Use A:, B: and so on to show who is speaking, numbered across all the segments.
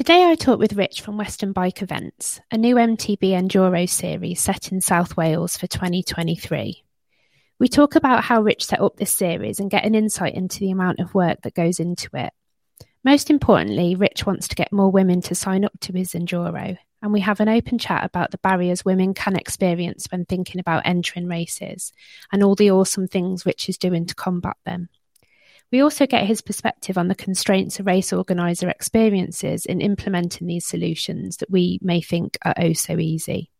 A: Today I talk with Rich from Western Bike Events, a new MTB Enduro series set in South Wales for 2023. We talk about how Rich set up this series and get an insight into the amount of work that goes into it. Most importantly, Rich wants to get more women to sign up to his Enduro, and we have an open chat about the barriers women can experience when thinking about entering races and all the awesome things Rich is doing to combat them. We also get his perspective on the constraints a race organiser experiences in implementing these solutions that we may think are oh so easy.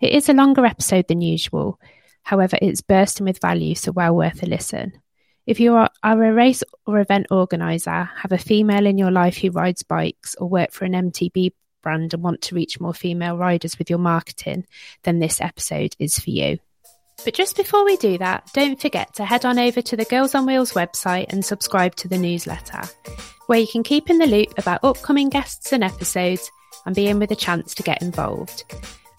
A: It is a longer episode than usual, however, it's bursting with value, so well worth a listen. If you are, are a race or event organiser, have a female in your life who rides bikes, or work for an MTB brand and want to reach more female riders with your marketing, then this episode is for you. But just before we do that, don't forget to head on over to the Girls on Wheels website and subscribe to the newsletter, where you can keep in the loop about upcoming guests and episodes and be in with a chance to get involved.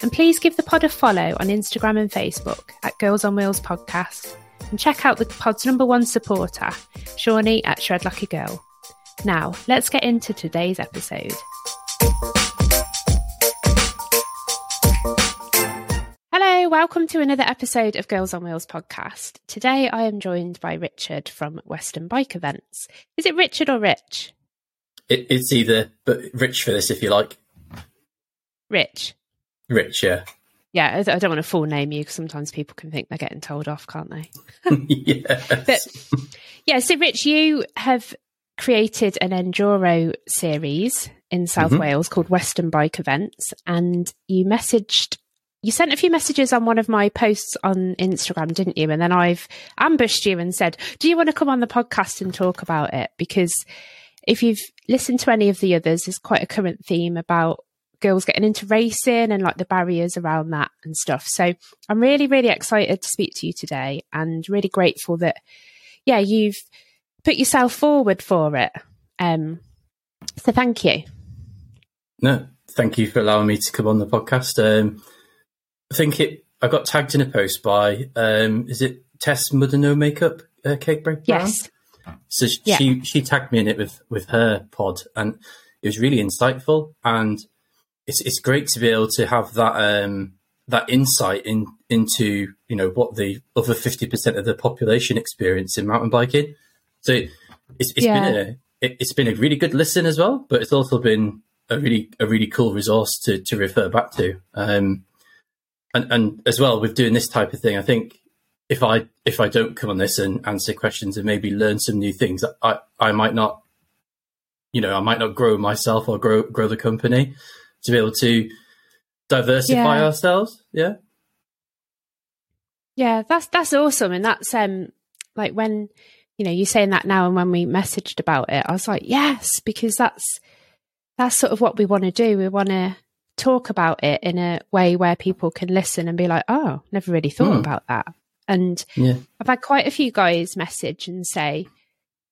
A: And please give the pod a follow on Instagram and Facebook at Girls on Wheels Podcast and check out the pod's number one supporter, Shawnee at Shred a Girl. Now, let's get into today's episode. Hello, welcome to another episode of Girls on Wheels podcast. Today I am joined by Richard from Western Bike Events. Is it Richard or Rich?
B: It, it's either, but Rich for this if you like.
A: Rich.
B: Rich, yeah.
A: Yeah, I don't want to full name you because sometimes people can think they're getting told off, can't they?
B: yes.
A: But yeah, so Rich, you have created an enduro series in South
B: Mhm.
A: Wales called Western Bike Events, and you messaged. You sent a few messages on one of my posts on Instagram, didn't you? And then I've ambushed you and said, "Do you want to come on the podcast and talk about it?" Because if you've listened to any of the others, there's quite a current theme about girls getting into racing and like the barriers around that and stuff. So I'm really, really excited to speak to you today and really grateful that, yeah, you've put yourself forward for it. Um, so thank you.
B: No, thank you for allowing me to come on the podcast. Um, I think it. I got tagged in a post by. Um, is it Tess Mud and No Makeup uh, Cake Break? Brown?
A: Yes.
B: So sh-
A: Yeah.
B: she she tagged me in it with with her pod, and it was really insightful. And it's it's great to be able to have that um, that insight in into you know what the other fifty percent of the population experience in mountain biking. So it's it's
A: Yeah.
B: been a it, it's been a really good listen as well, but it's also been a really a really cool resource to to refer back to. Um, and and as well with doing this type of thing, I think if I if I don't come on this and answer questions and maybe learn some new things, I I might not, you know, I might not grow myself or grow grow the company to be able to diversify
A: Yeah.
B: ourselves. Yeah,
A: Yeah, that's that's awesome, and that's um like when you know you're saying that now, and when we messaged about it, I was like, yes, because that's that's sort of what we want to do. We want to talk about it in a way where people can listen and be like, oh, never really thought
B: Hmm.
A: about that. And
B: yeah,
A: I've had quite a few guys message and say,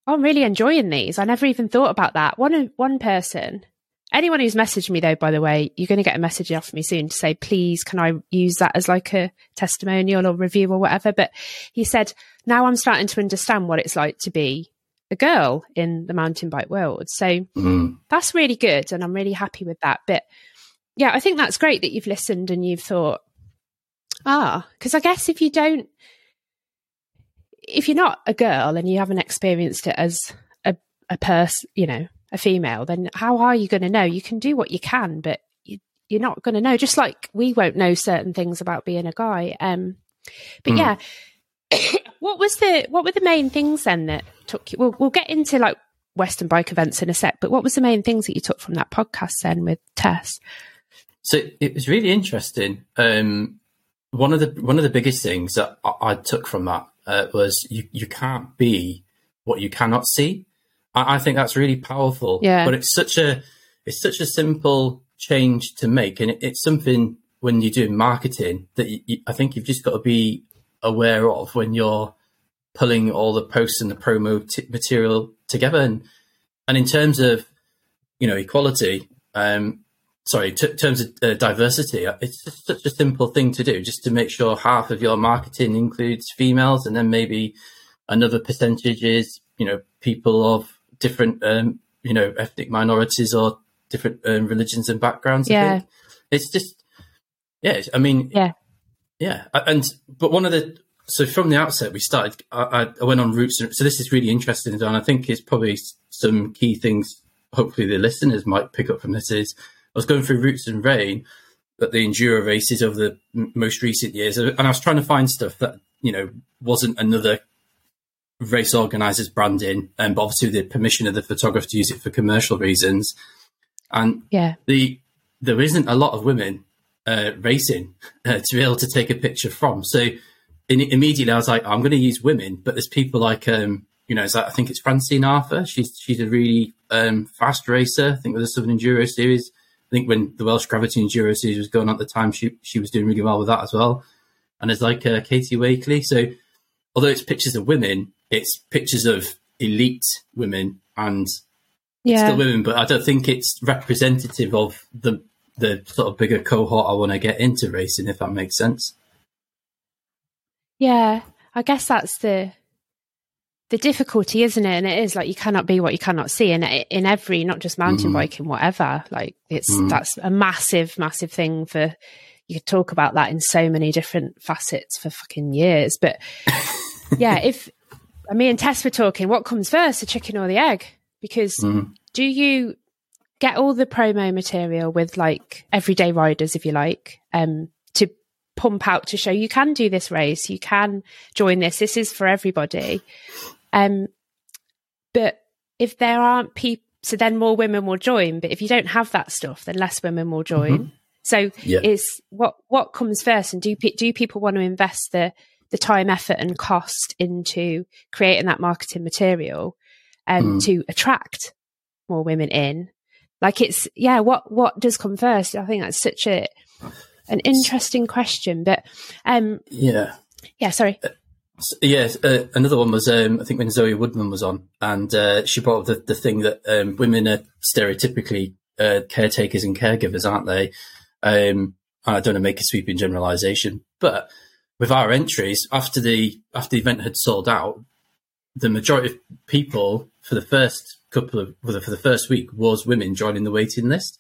A: oh, I'm really enjoying these. I never even thought about that. One one person. Anyone who's messaged me though, by the way, you're going to get a message off me soon to say, please, can I use that as like a testimonial or review or whatever? But he said, now I'm starting to understand what it's like to be a girl in the mountain bike world. So
B: Mm.
A: that's really good. And I'm really happy with that. But yeah, I think that's great that you've listened and you've thought, ah, because I guess if you don't, if you're not a girl and you haven't experienced it as a, a person, you know, a female, then how are you going to know? You can do what you can, but you, you're not going to know. Just like we won't know certain things about being a guy. Um, but
B: Hmm.
A: yeah, what was the what were the main things then that took you? We'll, we'll get into like Western bike events in a sec, but what was the main things that you took from that podcast then with Tess?
B: So it was really interesting. Um, one of the one of the biggest things that I, I took from that uh, was you you can't be what you cannot see. I, I think that's really powerful.
A: Yeah.
B: But it's such a it's such a simple change to make, and it, it's something when you're doing marketing that you, you, I think you've just got to be aware of when you're pulling all the posts and the promo t- material together. And and in terms of you know equality, um, sorry, t- terms of uh, diversity, uh, it's just such a simple thing to do, just to make sure half of your marketing includes females, and then maybe another percentage is you know people of different um, you know ethnic minorities or different um, religions and backgrounds.
A: Yeah.
B: I think it's just yeah. I mean
A: Yeah.
B: yeah. And but one of the so from the outset we started. I, I went on Roots. So this is really interesting, and I think it's probably some key things. Hopefully, the listeners might pick up from this. Is I was going through Roots and Rain, but the enduro races over the m- most recent years, and I was trying to find stuff that you know wasn't another race organisers branding, and but obviously the permission of the photographer to use it for commercial reasons. And
A: Yeah.
B: the there isn't a lot of women uh, racing uh, to be able to take a picture from. So in, immediately I was like, I'm going to use women, but there's people like um, you know, it's like, I think it's Francine Arthur. She's she's a really um, fast racer. I think with the Southern Enduro Series. I think when the Welsh Gravity Enduro Series was going on at the time, she she was doing really well with that as well. And there's like uh, Katie Wakely. So although it's pictures of women, it's pictures of elite women and
A: Yeah.
B: still women, but I don't think it's representative of the the sort of bigger cohort I want to get into racing, if that makes sense.
A: Yeah, I guess that's the the difficulty, isn't it? And it is like you cannot be what you cannot see, and in every, not just mountain
B: Mhm.
A: biking, whatever. Like it's
B: Mhm.
A: that's a massive, massive thing for. You could talk about that in so many different facets for fucking years, but yeah, if me and Tess were talking, what comes first, the chicken or the egg? Because
B: Mhm.
A: do you get all the promo material with like everyday riders, if you like, um, to pump out to show you can do this race, you can join this, this is for everybody. Um, but if there aren't people, so then more women will join. But if you don't have that stuff, then less women will join. So
B: Yeah.
A: is what what comes first, and do do people want to invest the the time, effort, and cost into creating that marketing material um,
B: Mm.
A: to attract more women in? Like it's yeah, what what does come first? I think that's such a an interesting question. But um,
B: Yeah.
A: yeah, sorry.
B: S- Yes, uh, another one was um, I think when Zoe Woodman was on, and uh, she brought up the, the thing that um, women are stereotypically uh, caretakers and caregivers, aren't they? Um, I don't want to make a sweeping generalisation, but with our entries after the after the event had sold out, the majority of people for the first couple of for the, for the first week was women joining the waiting list,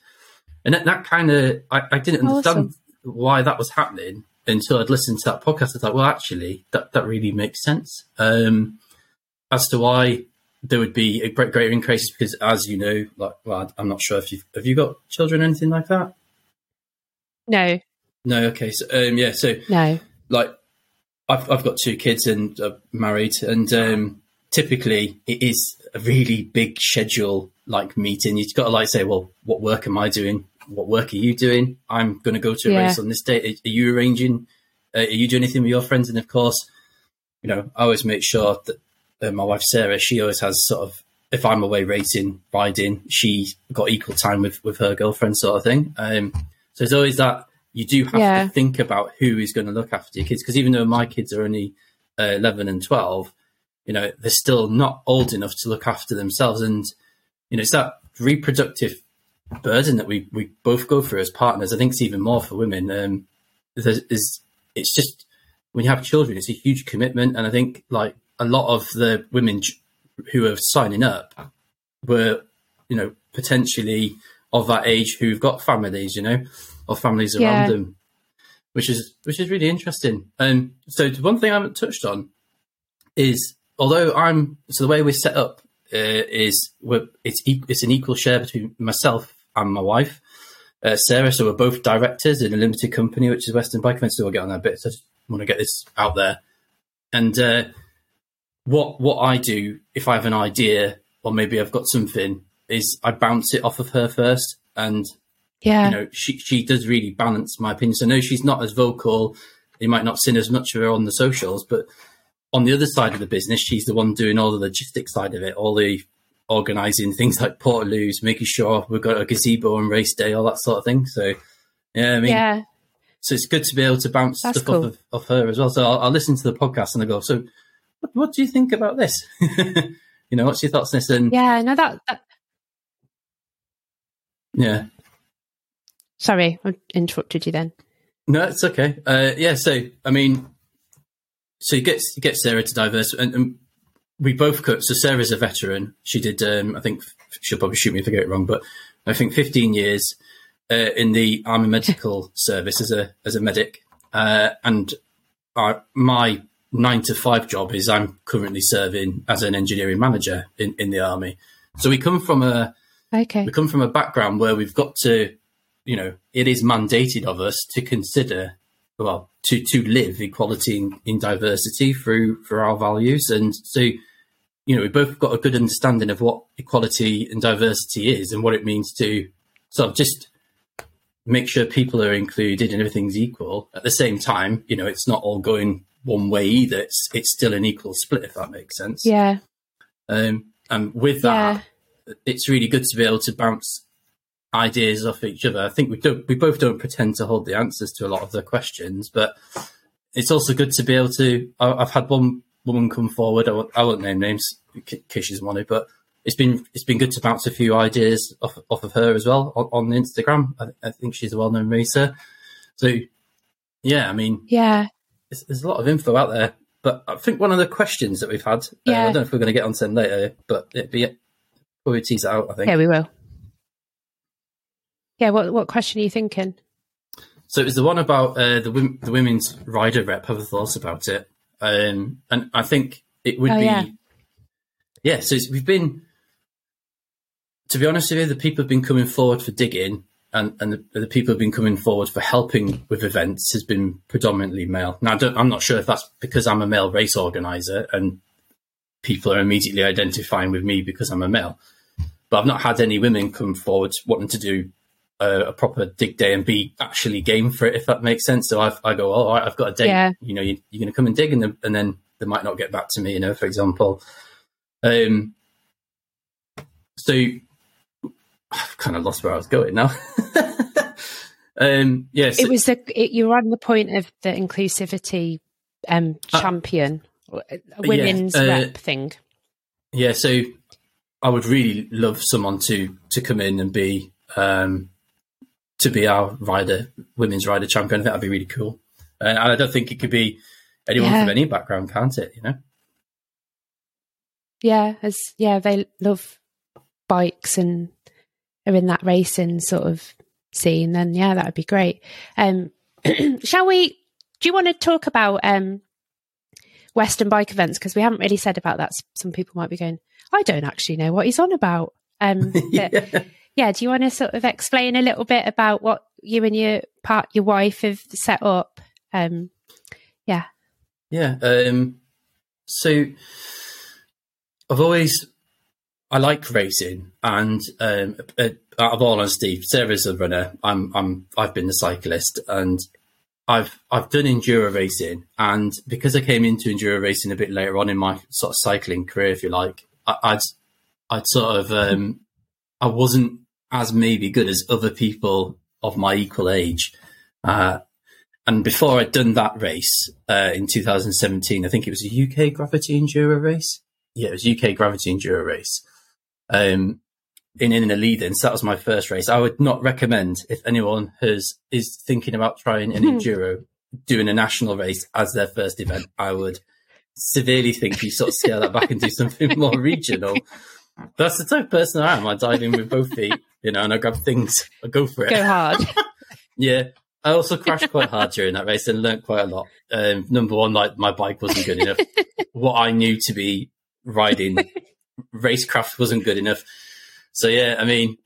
B: and that, that kind of I, I didn't understand
A: Awesome.
B: why that was happening until I'd listened to that podcast. I like, well, actually, that, that really makes sense. Um, as to why there would be a great, greater increases, because as you know, like, well, I'm not sure if you've, have you got children or anything like that?
A: No,
B: No. Okay. So, um, yeah. So
A: no.
B: like I've I've got two kids and uh, married, and um, typically it is a really big schedule like meeting. You've got to like say, well, what work am I doing? What work are you doing? I'm going to go to a
A: Yeah.
B: race on this date. Are, you arranging? Uh, are you doing anything with your friends? And of course, you know, I always make sure that uh, my wife Sara, she always has sort of if I'm away racing, riding, she's got equal time with with her girlfriend, sort of thing. Um, so there's always that you do have
A: Yeah.
B: to think about who is going to look after your kids because even though my kids are only uh, 11 and 12 you know they're still not old enough to look after themselves and you know it's that reproductive burden that we we both go through as partners. I think it's even more for women. Um is it's just when you have children it's a huge commitment. And i think like a lot of the women who are signing up were you know potentially of that age who've got families you know or families around them which is which is really interesting. Um so the one thing i haven't touched on is although i'm so the way we're set up uh, is we're, it's it's an equal share between myself and my wife uh, sara. So we're both directors in a limited company which is western bike events so we'll get on that bit so i just want to get this out there. And uh what what i do if i have an idea or maybe i've got something is i bounce it off of her first. And
A: Yeah,
B: you know, she she does really balance my opinions. I know she's not as vocal. You might not seen as much of her on the socials, but on the other side of the business, she's the one doing all the logistics side of it, all the organising things like Portaloos, making sure we've got a gazebo on race day, all that sort of thing. So, yeah, I mean,
A: yeah,
B: so it's good to be able to bounce
A: That's
B: stuff
A: cool.
B: off of, of her as well. So I'll, I'll listen to the podcast and I go, so what, what do you think about this? you know, what's your thoughts on this? And
A: yeah. No, that, that
B: yeah,
A: sorry, I interrupted you then.
B: No, it's okay. Uh, yeah, so I mean, so you get you get Sara to diverse, and, and we both cut. So Sara's a veteran. She did. Um, I think she'll probably shoot me if I get it wrong, but I think 15 years uh, in the Army Medical Service as a as a medic, uh, and our, my nine to five job is I'm currently serving as an engineering manager in, in the army. So we come from a
A: okay.
B: we come from a background where we've got to, you know, it is mandated of us to consider well to to live equality in, in diversity through for our values, and so you know we've both got a good understanding of what equality and diversity is and what it means to sort of just make sure people are included and everything's equal. At the same time, you know, it's not all going one way either. It's it's still an equal split, if that makes sense.
A: Yeah.
B: Um, and with that, yeah. it's really good to be able to bounce ideas off each other. I think we don't, we both don't pretend to hold the answers to a lot of the questions, but it's also good to be able to. I've had one woman come forward. I won't, I won't name names in case she's wanted, but it's been it's been good to bounce a few ideas off off of her as well on, on Instagram. I, I, think she's a well known racer. So yeah, I mean,
A: yeah,
B: there's, a lot of info out there. But I think one of the questions that we've had, yeah. Uh, I don't know if we're going to get on to them later, but it'd be we'll tease it out. I think.
A: Yeah, we will. Yeah, what what question are you thinking?
B: So it was the one about uh, the the women's rider rep. Have a thought about it, um, and I think it would oh, be. Yeah. yeah, so we've been to be honest with you, the people have been coming forward for digging, and, and the, the, people have been coming forward for helping with events has been predominantly male. Now, I am not sure if that's because I'm a male race organizer and people are immediately identifying with me because I'm a male. But I've not had any women come forward wanting to do a, a proper dig day and be actually game for it, if that makes sense. So I've, i go, oh, all right, I've got a date. Yeah. You know, you, are going to come and dig, and, the, and then they might not get back to me. You know, for example. Um, so I've kind of lost where I was going now. um, yes,
A: it was the it, you were on the point of the inclusivity um, uh, champion, uh, women's yeah, uh, rep thing.
B: Yeah, so I would really love someone to to come in and be um, to be our rider, women's rider champion. I think that'd be really cool. Uh, and I don't think it could be anyone yeah. from any background, can't it? You know.
A: Yeah, as yeah, they love bikes and are in that racing sort of scene, then yeah, that would be great. Um, shall we? Do you want to talk about um, Western bike events because we haven't really said about that? Some people might be going, I don't actually know what he's on about. Um, yeah. Yeah, do you want to sort of explain a little bit about what you and your part, your wife, have set up? Um, yeah,
B: yeah. Um, so I've always I like racing, and um, uh, out of all honesty, Sara's a runner. I'm, I'm, I've been a cyclist, and I've, I've done enduro racing, and because I came into enduro racing a bit later on in my sort of cycling career, if you like, I, I'd, I'd sort of, um, I wasn't as maybe good as other people of my equal age. Uh, and before I'd done that race uh, in 2017, I think it was a UK gravity enduro race. Yeah, it was UK gravity enduro race um, in in the lead in. So that was my first race. I would not recommend if anyone has is thinking about trying an enduro, doing a national race as their first event. I would severely think you sort of scale that back and do something more regional. That's the type of person I am. I dive in with both feet, you know, and I grab things. I go for it.
A: Go hard.
B: yeah. I also crashed quite hard during that race and learned quite a lot. Um, number one, like my bike wasn't good enough. what I knew to be riding racecraft wasn't good enough. So yeah, I mean,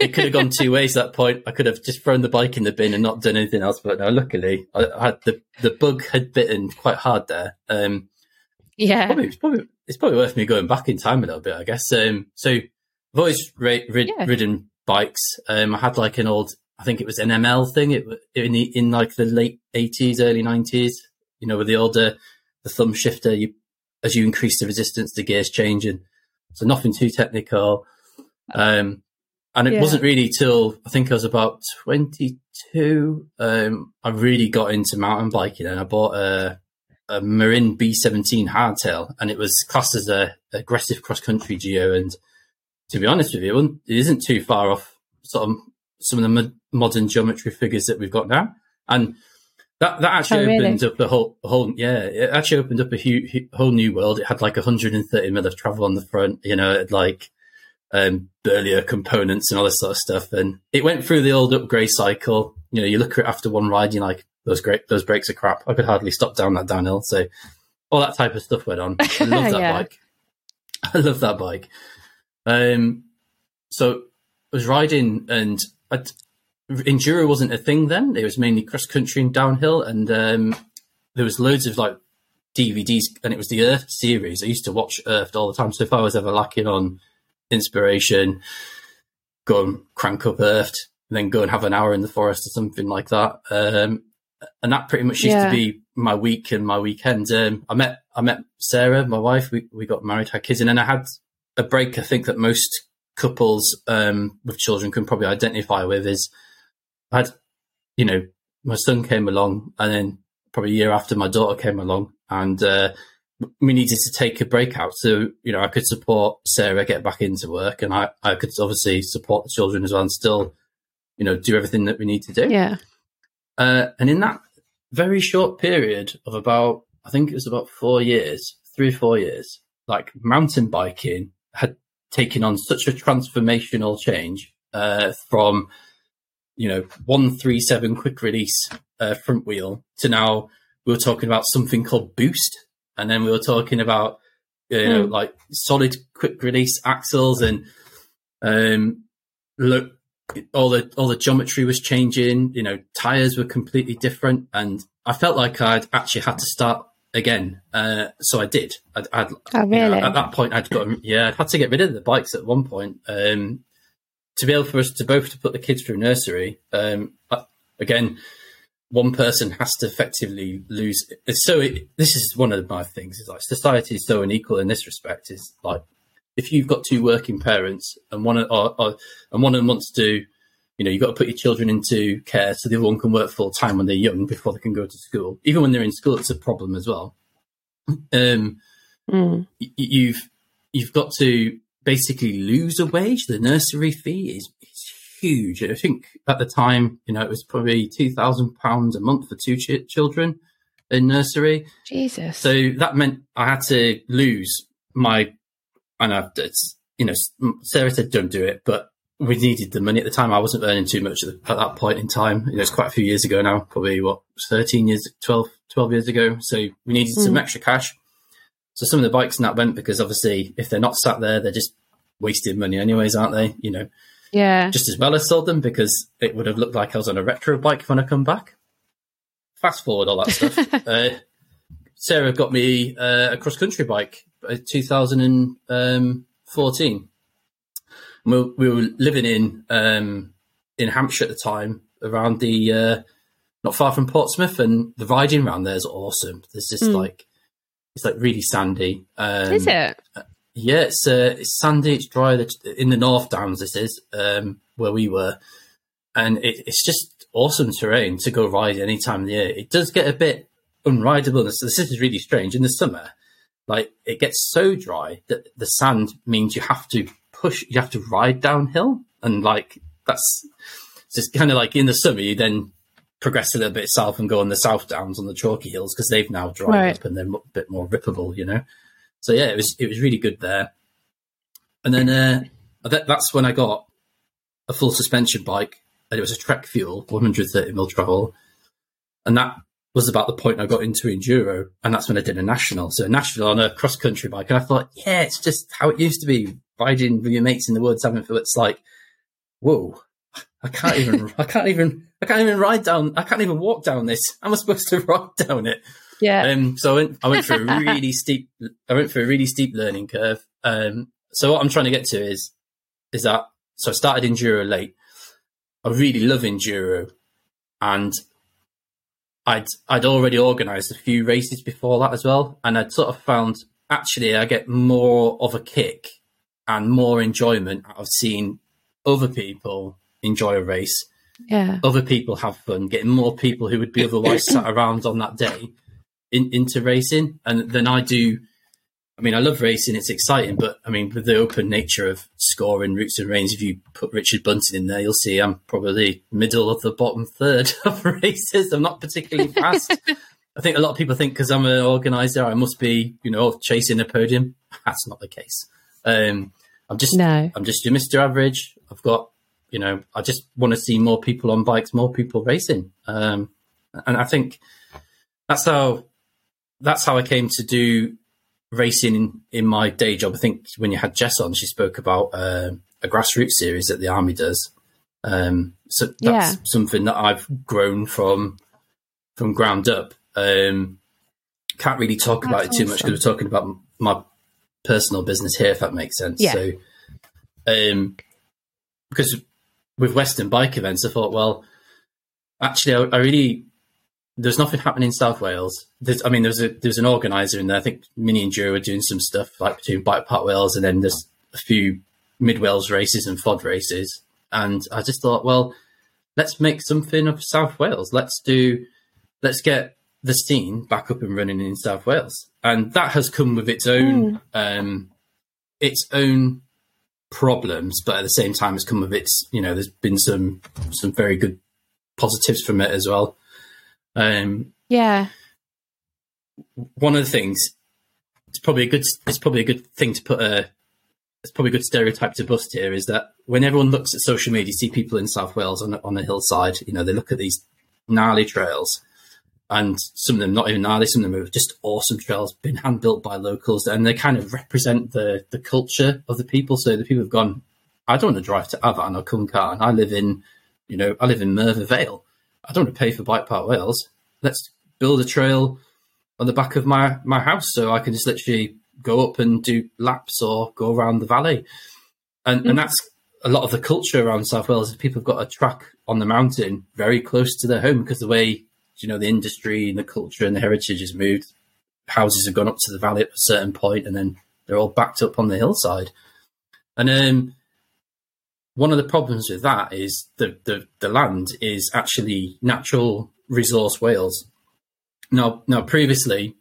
B: it could have gone two ways at that point. I could have just thrown the bike in the bin and not done anything else. But no, luckily, I, I had the the bug had bitten quite hard there. Um,
A: yeah,
B: probably, it's probably it's probably worth me going back in time a little bit, I guess. Um, so I've always rid, yeah. ridden bikes. Um, I had like an old, I think it was an ML thing. It in the, in like the late eighties, early nineties. You know, with the older the thumb shifter, you as you increase the resistance, the gears change and so nothing too technical. Um, and it yeah. wasn't really till I think I was about 22, um, I really got into mountain biking and I bought a, a Marin B17 hardtail and it was classed as a aggressive cross country geo. And to be honest with you, it isn't too far off sort of some of the modern geometry figures that we've got now. And That that actually
A: Oh, really?
B: opened up a whole, a whole yeah. It actually opened up a hu- hu- whole new world. It had like 130 mil of travel on the front. You know, it had like um, burlier components and all this sort of stuff. And it went through the old upgrade cycle. You know, you look at it after one ride, you're like, those great, those brakes are crap. I could hardly stop down that downhill. So all that type of stuff went on. I love that
A: Yeah.
B: bike. I love that bike. Um, so I was riding and I'd, enduro wasn't a thing then. It was mainly cross country and downhill, and um, there was loads of like DVDs, and it was the Earthed series. I used to watch Earthed all the time. So if I was ever lacking on inspiration, go and crank up Earthed, and then go and have an hour in the forest or something like that. Um, and that pretty much used
A: Yeah.
B: to be my week and my weekend. Um, I met I met Sara, my wife. We we got married, had kids, and then I had a break. I think that most couples um, with children can probably identify with is I had, you know, my son came along, and then probably a year after my daughter came along, and uh, we needed to take a break out so you know I could support Sara get back into work, and I I could obviously support the children as well, and still, you know, do everything that we need to do.
A: Yeah.
B: Uh, and in that very short period of about, I think it was about four years, three or four years, like mountain biking had taken on such a transformational change uh, from, you know, 137 quick release uh, front wheel to now we were talking about something called Boost. And then we were talking about, you know,
A: Mm.
B: like solid quick release axles and, um, look, all the all the geometry was changing. You know, tires were completely different, and I felt like I'd actually had to start again. Uh, so I did. I'd, I'd
A: Oh,
B: you know, at that point, I'd got yeah, I'd had to get rid of the bikes at one point um, to be able for us to both to put the kids through nursery. Um, uh, again, one person has to effectively lose. So it, this is one of my things. Is like society is so unequal in this respect. Is like if you've got two working parents and one or, or and one of them wants to, you know, you've got to put your children into care so the other one can work full time when they're young before they can go to school. Even when they're in school, it's a problem as well. Um,
A: Mm.
B: y- you've you've got to basically lose a wage. The nursery fee is, is huge. I think at the time, you know, it was probably two thousand pounds a month for two ch- children in nursery.
A: Jesus.
B: So that meant I had to lose my, and I, it's, you know, Sara said don't do it, but we needed the money at the time. I wasn't earning too much at, the, at that point in time. You know, it's quite a few years ago now, probably what, 13 years, 12, 12 years ago. So we needed some
A: Mm.
B: extra cash. So some of the bikes and that went because obviously if they're not sat there, they're just wasting money anyways, aren't they? You know,
A: yeah.
B: just as well as sold them because it would have looked like I was on a retro bike when I come back. Fast forward all that stuff. uh, Sara got me uh, a cross country bike, uh, 2014. We, we were living in um, in Hampshire at the time, around the uh, not far from Portsmouth, and the riding around there is awesome. There's just
A: Mm.
B: like it's like really sandy. Um,
A: Is it?
B: yeah, it's uh, it's sandy, it's dry. In the North Downs. This is um, where we were, and it, it's just awesome terrain to go ride any time of the year. It does get a bit unrideable. This, this is really strange in the summer. Like it gets so dry that the sand means you have to push, you have to ride downhill, and like that's just kind of like in the summer you then progress a little bit south and go on the South Downs on the chalky hills because they've now dried
A: Right.
B: up and they're a bit more rippable, you know. So yeah, it was it was really good there. And then uh, that, that's when I got a full suspension bike, and it was a Trek Fuel 130 mil travel, and that was about the point I got into enduro, and that's when I did a national. So a national on a cross country bike, and I thought, yeah, it's just how it used to be riding with your mates in the woods, having fun. It's like, whoa, I can't even, I can't even, I can't even ride down, I can't even walk down this. How am I supposed to ride down it?
A: Yeah.
B: Um, so I went, I went through a really steep, I went for a really steep learning curve. Um, so what I'm trying to get to is, is that, so I started enduro late. I really love enduro and I'd, I'd already organized a few races before that as well. And I'd sort of found actually I get more of a kick and more enjoyment out of seeing other people enjoy a race
A: yeah.
B: other people have fun, getting more people who would be otherwise sat around on that day in, into racing, and then I do I mean, I love racing; it's exciting, but I mean, with the open nature of scoring Roots and Rains, if you put Richard Bunton in there, you'll see I'm probably middle of the bottom third of races. I'm not particularly fast. I think a lot of people think because I'm an organizer, I must be, you know, chasing a podium. That's not the case. Um, I'm just,
A: No.
B: I'm just your Mr. Average. I've got, you know, I just want to see more people on bikes, more people racing. Um, and I think that's how, that's how I came to do racing in, in my day job. I think when you had Jess on, she spoke about uh, a grassroots series that the army does. Um, so that's
A: Yeah.
B: something that I've grown from from ground up. Um, can't really talk about it
A: That's
B: too much because we're talking about my personal business here, if that makes sense.
A: Yeah.
B: So, um, because with Western bike events, I thought, well, actually, I, I really there's nothing happening in South Wales. There's, I mean, there's a there's an organizer in there. I think Mini Enduro are doing some stuff like between Bike Park Wales and then there's a few Mid Wales races and FOD races. And I just thought, well, let's make something of South Wales. Let's do, let's get the scene back up and running in South Wales. And that has come with its own, um, its own problems, but at the same time, it's come with its, you know, there's been some, some very good positives from it as well. Um,
A: Yeah.
B: one of the things it's probably a good it's probably a good thing to put a it's probably a good stereotype to bust here is that when everyone looks at social media, you see people in South Wales on on a hillside, you know, they look at these gnarly trails, and some of them not even gnarly, some of them are just awesome trails, been hand built by locals, and they kind of represent the the culture of the people. So the people have gone, I don't want to drive to Afan or Cwmcarn. I live in, you know, I live in Merthyr Vale. I don't want to pay for Bike Park Wales. Let's build a trail on the back of my my house so I can just literally go up and do laps or go around the valley. And and mm. that's a lot of the culture around South Wales. is People have got a track on the mountain very close to their home because the way you know the industry and the culture and the heritage has moved. Houses have gone up to the valley at a certain point, and then they're all backed up on the hillside. And um, one of the problems with that is the, the, the land is actually natural resource Wales. Now, now previously,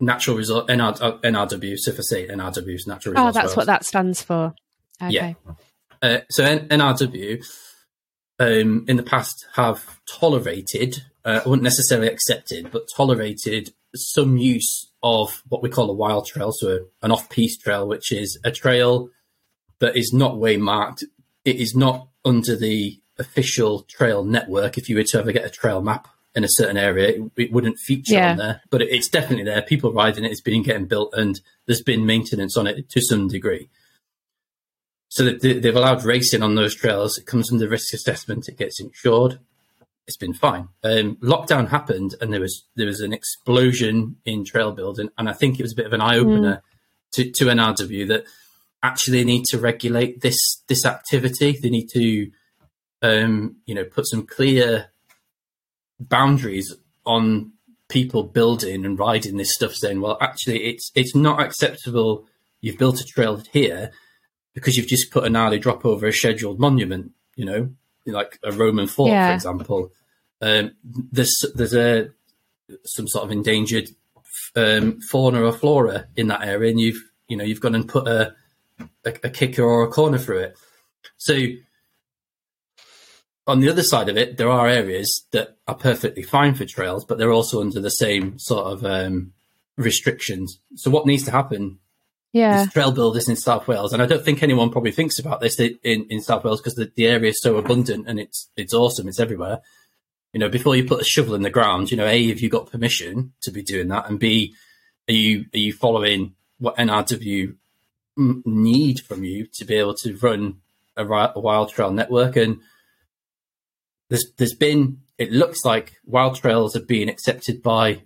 B: natural resource NR, uh, NRW. So if I say NRW, is natural resource.
A: Oh, that's
B: Wales.
A: what that stands for. Okay.
B: Yeah. Uh, so N- NRW um, in the past have tolerated, uh, I wouldn't necessarily accepted, but tolerated some use of what we call a wild trail, so an off-piste trail, which is a trail that is not waymarked. It is not under the official trail network. If you were to ever get a trail map in a certain area, it, it wouldn't feature
A: Yeah.
B: on there, but it, it's definitely there. People riding it, it's been getting built, and there's been maintenance on it to some degree. So they- they've allowed racing on those trails. It comes under risk assessment. It gets insured. It's been fine. Um, lockdown happened, and there was there was an explosion in trail building, and I think it was a bit of an eye opener to, to NRW that actually they need to regulate this this activity. They need to, um, you know, put some clear boundaries on people building and riding this stuff. Saying, well, actually, it's it's not acceptable. You've built a trail here because you've just put a gnarly drop over a scheduled monument, you know, like a Roman fort,
A: Yeah.
B: for example. Um, there's there's a some sort of endangered um, fauna or flora in that area, and you've you know you've gone and put a, a a kicker or a corner through it. So on the other side of it, there are areas that are perfectly fine for trails, but they're also under the same sort of um, restrictions. So what needs to happen
A: Yeah.
B: trail builders in South Wales, and I don't think anyone probably thinks about this in, in South Wales because the, the area is so abundant and it's it's awesome. It's everywhere. You know, before you put a shovel in the ground, you know, a have you got permission to be doing that, and b are you are you following what NRW need from you to be able to run a, a wild trail network? And there's there's been it looks like wild trails are being accepted by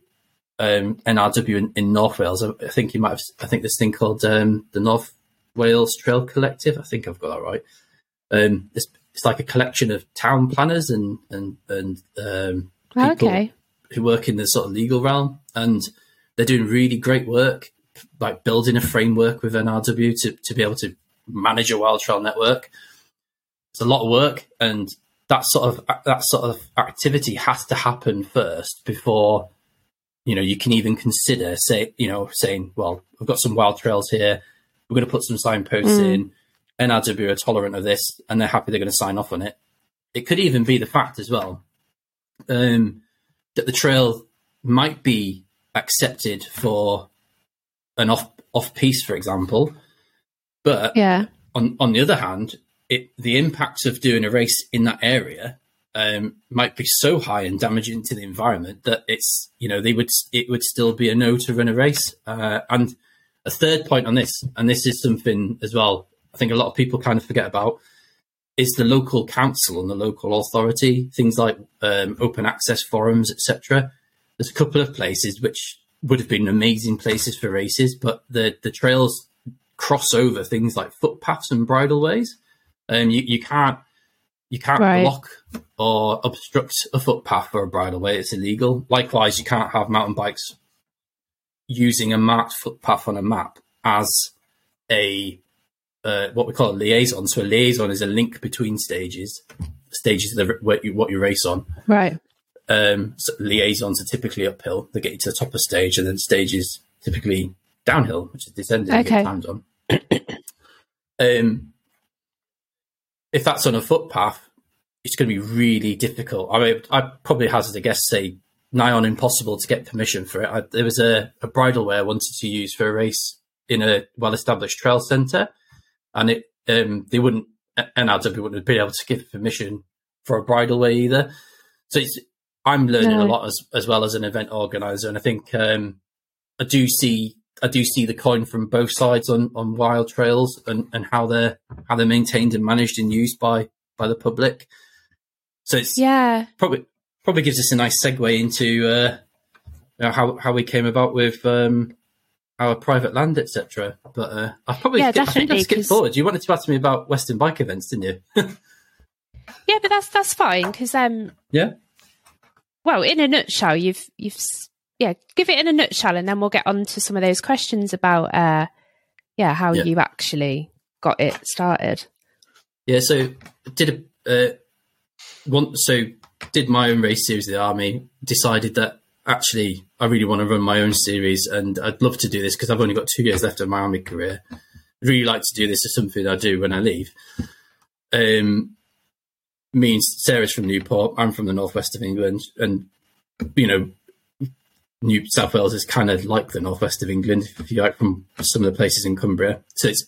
B: um, NRW in, in North Wales. I, I think you might have. I think this thing called um, the North Wales Trail Collective. I think I've got that right. Um, it's, it's like a collection of town planners and and and um, people
A: Okay.
B: who work in the sort of legal realm, and they're doing really great work, like building a framework with NRW to to be able to manage a wild trail network. It's a lot of work, and that sort of that sort of activity has to happen first before you know, you can even consider say, you know, saying, well, we've got some wild trails here. We're going to put some signposts mm. in. NRW are tolerant of this, and they're happy they're going to sign off on it. It could even be the fact as well um, that the trail might be accepted for an off off piste, for example, but
A: yeah.
B: on on the other hand, it the impact of doing a race in that area um, might be so high and damaging to the environment that it's you know they would it would still be a no to run a race. Uh, and a third point on this, and this is something as well, I think a lot of people kind of forget about, is the local council and the local authority. Things like um, open access forums, etc. There's a couple of places which would have been amazing places for races, but the the trails cross over things like footpaths and bridleways. Um, you, you can't you can't right. block or obstruct a footpath or a bridleway. It's illegal. Likewise, you can't have mountain bikes using a marked footpath on a map as a uh, what we call a liaison. So a liaison is a link between stages, stages of the, what, you, what you race on.
A: Right.
B: Um, so liaisons are typically uphill. They get you to the top of stage, and then stages typically downhill, which is descending. Okay. Times on. um, if that's on a footpath, it's going to be really difficult. I mean, I probably hazard a guess say nigh on impossible to get permission for it. I, there was a, a bridleway I wanted to use for a race in a well-established trail centre, and it um, they wouldn't NRW wouldn't have been able to give permission for a bridleway either. So I'm learning no. a lot as as well as an event organizer, and I think um, I do see I do see the coin from both sides on, on wild trails and, and how they're how they're maintained and managed and used by by the public. So it's
A: yeah
B: probably probably gives us a nice segue into uh, you know, how how we came about with um, our private land, etc. But uh, I probably
A: yeah, definitely, I
B: think I skipped forward. You wanted to ask me about Western bike events, didn't you?
A: yeah, but that's that's fine because um
B: yeah.
A: Well, in a nutshell, you've you've yeah, give it in a nutshell, and then we'll get on to some of those questions about uh yeah how yeah. you actually got it started.
B: Yeah, so did a uh, one so did my own race series of the army. Decided that actually I really want to run my own series, and I'd love to do this because I've only got two years left of my army career. I'd really like to do this as something I do when I leave. Um, means Sara's from Newport. I'm from the northwest of England, and you know, New South Wales is kind of like the northwest of England, if you like, from some of the places in Cumbria. So it's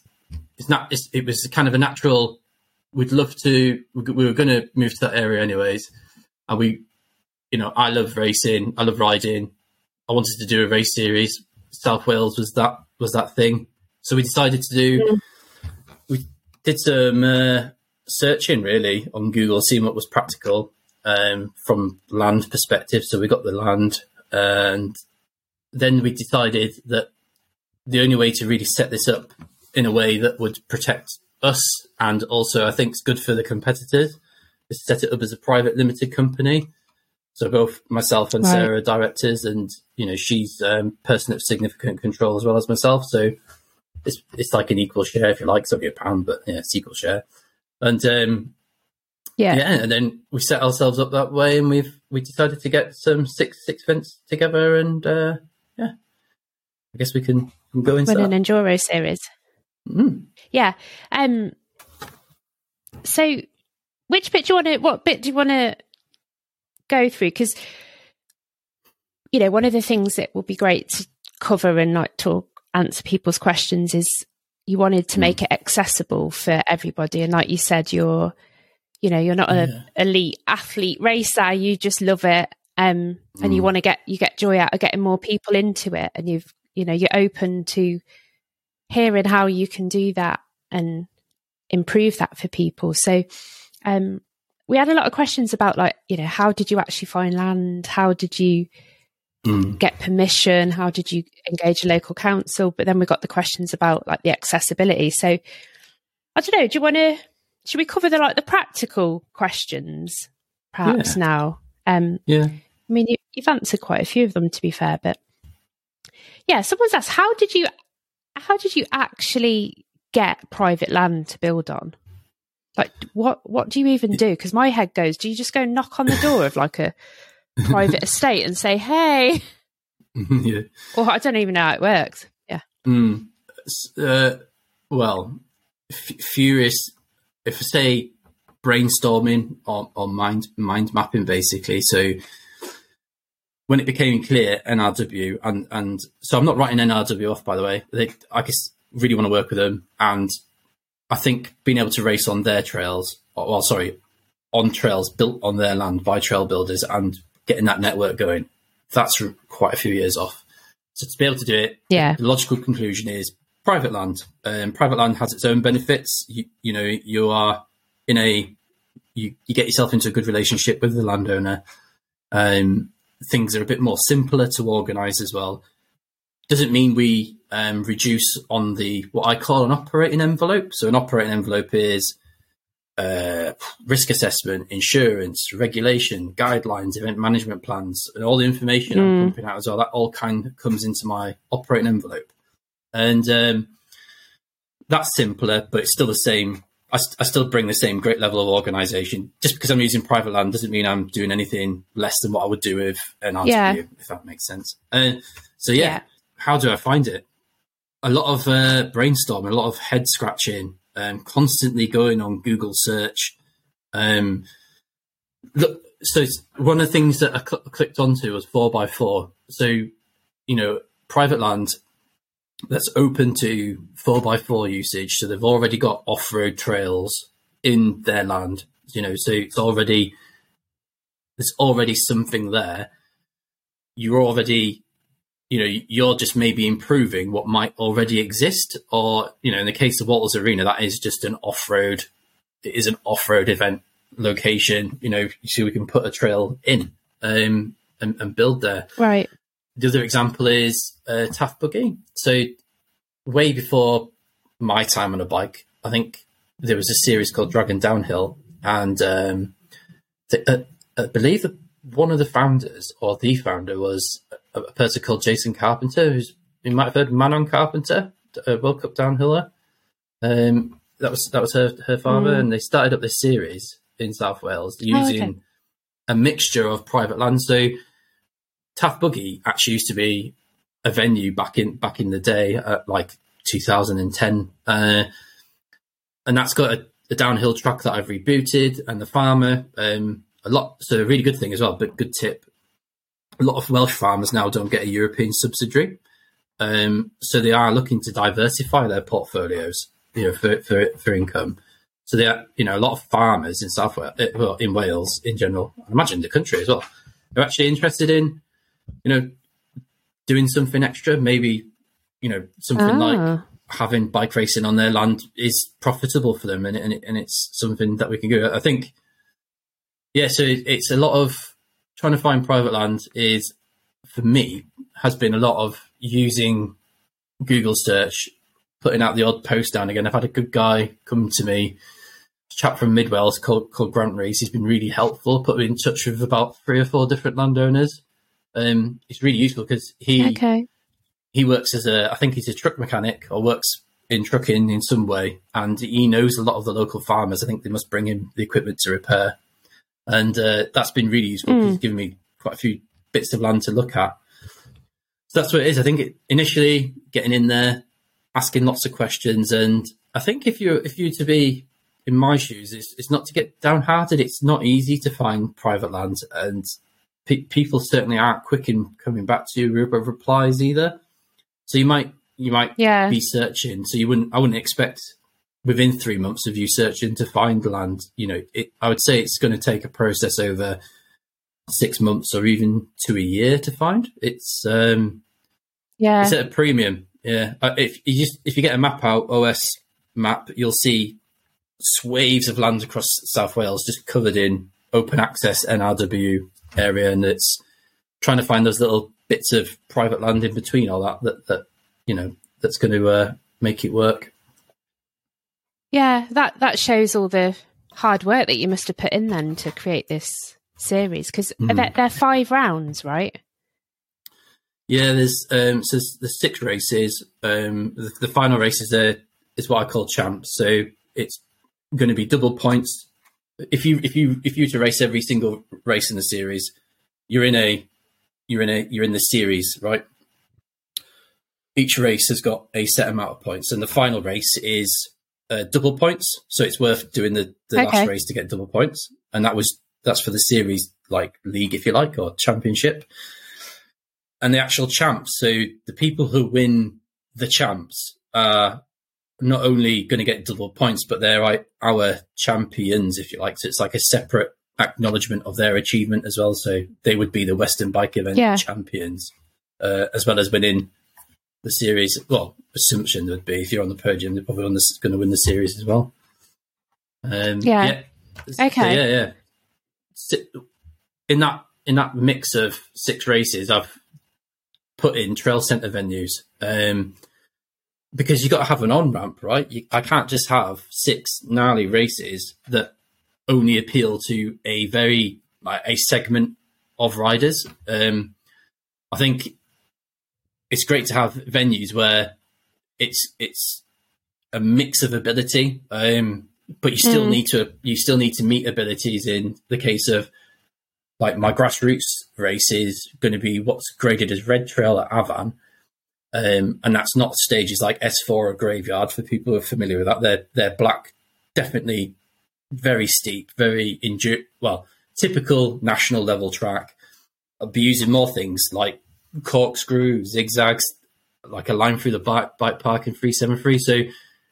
B: it's not. It's, it was kind of a natural. We'd love to. We were going to move to that area anyways, and we, you know, I love racing. I love riding. I wanted to do a race series. South Wales was that was that thing. So we decided to do. Mm. We did some uh, searching really on Google, seeing what was practical um, from land perspective. So we got the land, and then we decided that the only way to really set this up in a way that would protect us and also I think it's good for the competitors is set it up as a private limited company. So both myself and right. Sara are directors, and you know she's a um, person of significant control as well as myself. So it's it's like an equal share if you like. It's only a pound, but yeah, it's equal share. And um,
A: yeah,
B: yeah, and then we set ourselves up that way, and we've we decided to get some six six fence together, and uh, yeah, I guess we can, can go into
A: an enduro series.
B: Mm.
A: Yeah. Um. So, which bit do you want to? What bit do you want to go through? Because you know, one of the things that will be great to cover and like talk answer people's questions is you wanted to make mm. it accessible for everybody, and like you said, you're you know you're not an yeah. elite athlete racer you just love it um, and mm. you want to get you get joy out of getting more people into it and you've you know you're open to hearing how you can do that and improve that for people so um, we had a lot of questions about like you know how did you actually find land how did you mm. get permission how did you engage a local council but then we got the questions about like the accessibility so i don't know do you want to should we cover the like the practical questions perhaps yeah. now?
B: Um, yeah.
A: I mean, you, you've answered quite a few of them, to be fair, but yeah, someone's asked, how did you, how did you actually get private land to build on? Like, what, what do you even do? Because my head goes, do you just go knock on the door of like a private estate and say, hey?
B: yeah.
A: Or I don't even know how it works. Yeah.
B: Mm. Uh, well, f- Furious, if I say brainstorming or, or mind mind mapping, basically. So when it became clear NRW, and and so I'm not writing NRW off, by the way. They, I just really want to work with them, and I think being able to race on their trails, or, well, sorry, on trails built on their land by trail builders, and getting that network going, that's quite a few years off. So to be able to do it,
A: yeah,
B: the logical conclusion is private land. Um, private land has its own benefits. You, you know, you are in a you, you get yourself into a good relationship with the landowner. Um, things are a bit more simpler to organise as well. Doesn't mean we um, reduce on the what I call an operating envelope. So an operating envelope is uh, risk assessment, insurance, regulation, guidelines, event management plans, and all the information mm. I'm pumping out as well. That all kind of comes into my operating envelope, and um, that's simpler, but it's still the same I, st- I, still bring the same great level of organization. Just because I'm using private land doesn't mean I'm doing anything less than what I would do with an RTU, yeah. if that makes sense. Uh, so yeah, yeah, how do I find it? A lot of uh, brainstorming, a lot of head scratching, um, constantly going on Google search. Um, look, so one of the things that I cl- clicked onto was four by four. So you know, private land that's open to four by four usage. So they've already got off road trails in their land, you know, so it's already there's already something there. You're already, you know, you're just maybe improving what might already exist, or you know, in the case of Walters Arena, that is just an off road. It is an off road event location. You know, so we can put a trail in um, and, and build there.
A: Right.
B: The other example is uh, Taff Buggy. So, way before my time on a bike, I think there was a series called Dragon Downhill, and um, the, uh, I believe that one of the founders or the founder was a, a, person called Jason Carpenter, who's you might have heard Manon Carpenter, a World Cup downhiller. Um, that was that was her her father, mm. and they started up this series in South Wales using oh, okay. a mixture of private land. So Taff Buggy actually used to be a venue back in back in the day, like 2010, uh, and that's got a, a, downhill track that I've rebooted, and the farmer. Um, a lot, so a really good thing as well. But good tip: a lot of Welsh farmers now don't get a European subsidiary, um, so they are looking to diversify their portfolios, you know, for for, for income. So they are, you know, a lot of farmers in South Wales, uh, well, in Wales in general, I imagine the country as well, are actually interested in you know, doing something extra, maybe, you know, something ah. like having bike racing on their land is profitable for them and, and, and it's something that we can do. I think, yeah, so it's a lot of trying to find private land is, for me, has been a lot of using Google search, putting out the odd post down again. I've had a good guy come to me, chap from Mid Wales called, called Grant Rees. He's been really helpful, put me in touch with about three or four different landowners um, it's really useful because he
A: okay.
B: he works as a I think he's a truck mechanic or works in trucking in some way, and he knows a lot of the local farmers. I think they must bring him the equipment to repair, and uh, that's been really useful. Mm. He's given me quite a few bits of land to look at. So that's what it is. I think it, initially getting in there, asking lots of questions, and I think if you if you to be in my shoes, it's, it's not to get downhearted. It's not easy to find private land, and pe- people certainly aren't quick in coming back to you with replies either. So you might you might
A: yeah.
B: be searching. So you wouldn't I wouldn't expect within three months of you searching to find land. You know, it, I would say it's going to take a process over six months or even to a year to find. It's um,
A: yeah,
B: it's at a premium. Yeah, uh, if you just if you get a map out OS map, you'll see swathes of land across South Wales just covered in open access NRW area, and it's trying to find those little bits of private land in between all that that that you know that's going to uh, make it work.
A: Yeah, that that shows all the hard work that you must have put in then to create this series because mm. they're, they're, five rounds, right?
B: Yeah, there's um, so there's six races. Um, the, the final race is a is what I call champs. So it's going to be double points if you if you if you to race every single race in the series, you're in a you're in a you're in the series, right? Each race has got a set amount of points, and the final race is uh, double points. So it's worth doing the, the
A: Okay.
B: last race to get double points, and that was that's for the series like league, if you like, or championship. And the actual champs, so the people who win the champs are not only going to get double points, but they're like our champions, if you like. So it's like a separate acknowledgement of their achievement as well. So they would be the Western Bike Event
A: Yeah.
B: champions, uh, as well as winning the series. Well, assumption would be if you're on the podium, they're probably on the, going to win the series as well. Um,
A: Yeah.
B: So,
A: Okay.
B: yeah, yeah. In that in that mix of six races, I've put in trail centre venues. Um, because you've got to have an on ramp, right? You, I can't just have six gnarly races that only appeal to a very like a segment of riders. Um, I think it's great to have venues where it's it's a mix of ability, um, but you still
A: Mm.
B: need to you still need to meet abilities. In the case of like my grassroots race is going to be what's graded as red trail at Afan, um, and that's not stages like S4 or Graveyard for people who are familiar with that. They're they're black, definitely very steep, very endu- well typical national level track. I'll be using more things like corkscrew, zigzags, like a line through the bike, bike park in 373. So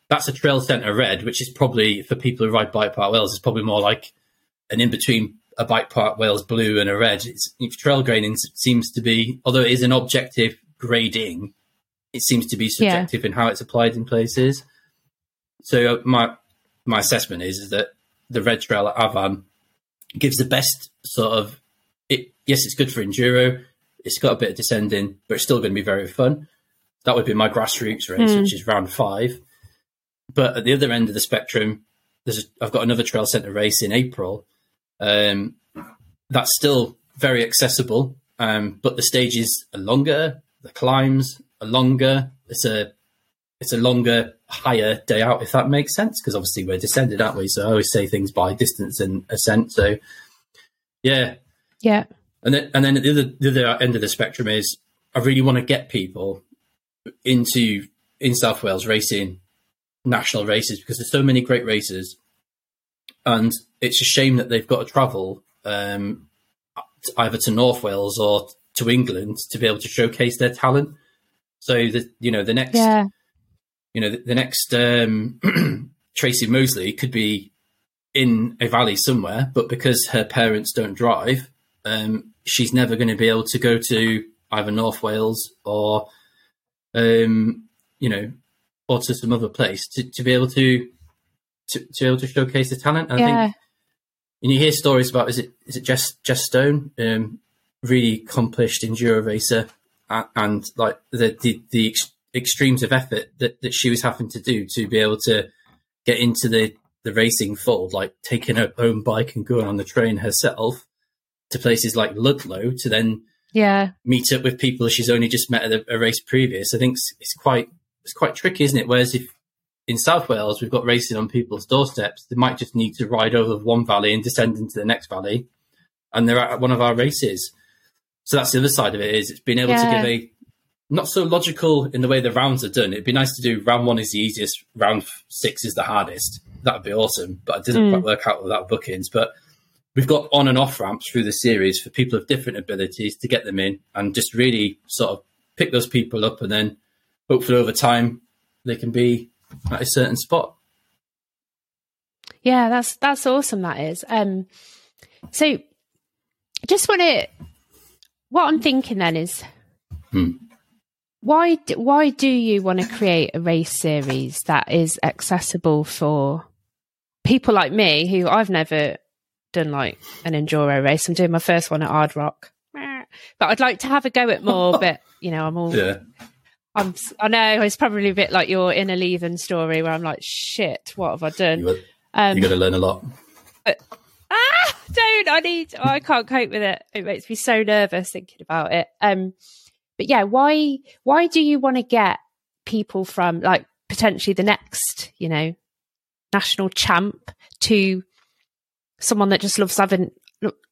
B: that's a trail centre red, which is probably for people who ride Bike Park Wales, is probably more like an in between a Bike Park Wales blue and a red. It's, if trail grading seems to be, although it is an objective grading, it seems to be subjective in how it's applied in places. So uh, my my assessment is, is that the red trail at Afan gives the best sort of it. Yes, it's good for enduro. It's got a bit of descending, but it's still going to be very fun. That would be my grassroots race,
A: Mm.
B: which is round five. But at the other end of the spectrum, there's a, I've got another trail centre race in April. Um, that's still very accessible, um, but the stages are longer. The climbs are longer. It's a it's a longer, higher day out, if that makes sense. Because obviously we're descended, aren't we? So I always say things by distance and ascent. So yeah,
A: Yeah.
B: and then and then at the other the other end of the spectrum is I really want to get people into in South Wales racing national races because there's so many great races, and it's a shame that they've got to travel um, either to North Wales or to England to be able to showcase their talent. So the you know the next
A: Yeah.
B: you know the, the next um, Tracy Moseley could be in a valley somewhere, but because her parents don't drive, um, she's never going to be able to go to either North Wales or, um, you know, or to some other place to, to be able to, to to be able to showcase the talent. And I think and you hear stories about is it is it Jess Jess Stone, um, really accomplished enduro racer, and, like the the, the ex- extremes of effort that, that she was having to do to be able to get into the the racing fold, like taking her own bike and going on the train herself to places like Ludlow to then
A: Yeah.
B: meet up with people she's only just met at a, a race previous. I think it's, it's quite it's quite tricky, isn't it? Whereas if in South Wales we've got racing on people's doorsteps, they might just need to ride over one valley and descend into the next valley, and they're at one of our races. So that's the other side of it is it's being able to give a not so logical in the way the rounds are done. It'd be nice to do round one is the easiest, round six is the hardest. That would be awesome, but it didn't
A: Mm.
B: quite work out without bookings. But we've got on and off ramps through the series for people of different abilities to get them in and just really sort of pick those people up and then hopefully over time they can be at a certain spot.
A: Yeah, that's that's awesome. That is. Um, so, just want to. What I'm thinking then is,
B: Hmm.
A: why why do you want to create a race series that is accessible for people like me who I've never done like an enduro race. I'm doing my first one at Hard Rock, but I'd like to have a go at more. but you know, I'm all
B: Yeah.
A: I'm, I know it's probably a bit like your inner leaving story where I'm like, shit, what have I done?
B: You got,
A: Um,
B: you got to learn a lot.
A: ah, don't. I need. Oh, I can't cope with it. It makes me so nervous thinking about it. Um, but yeah, why? Why do you want to get people from like potentially the next, you know, national champ to someone that just loves having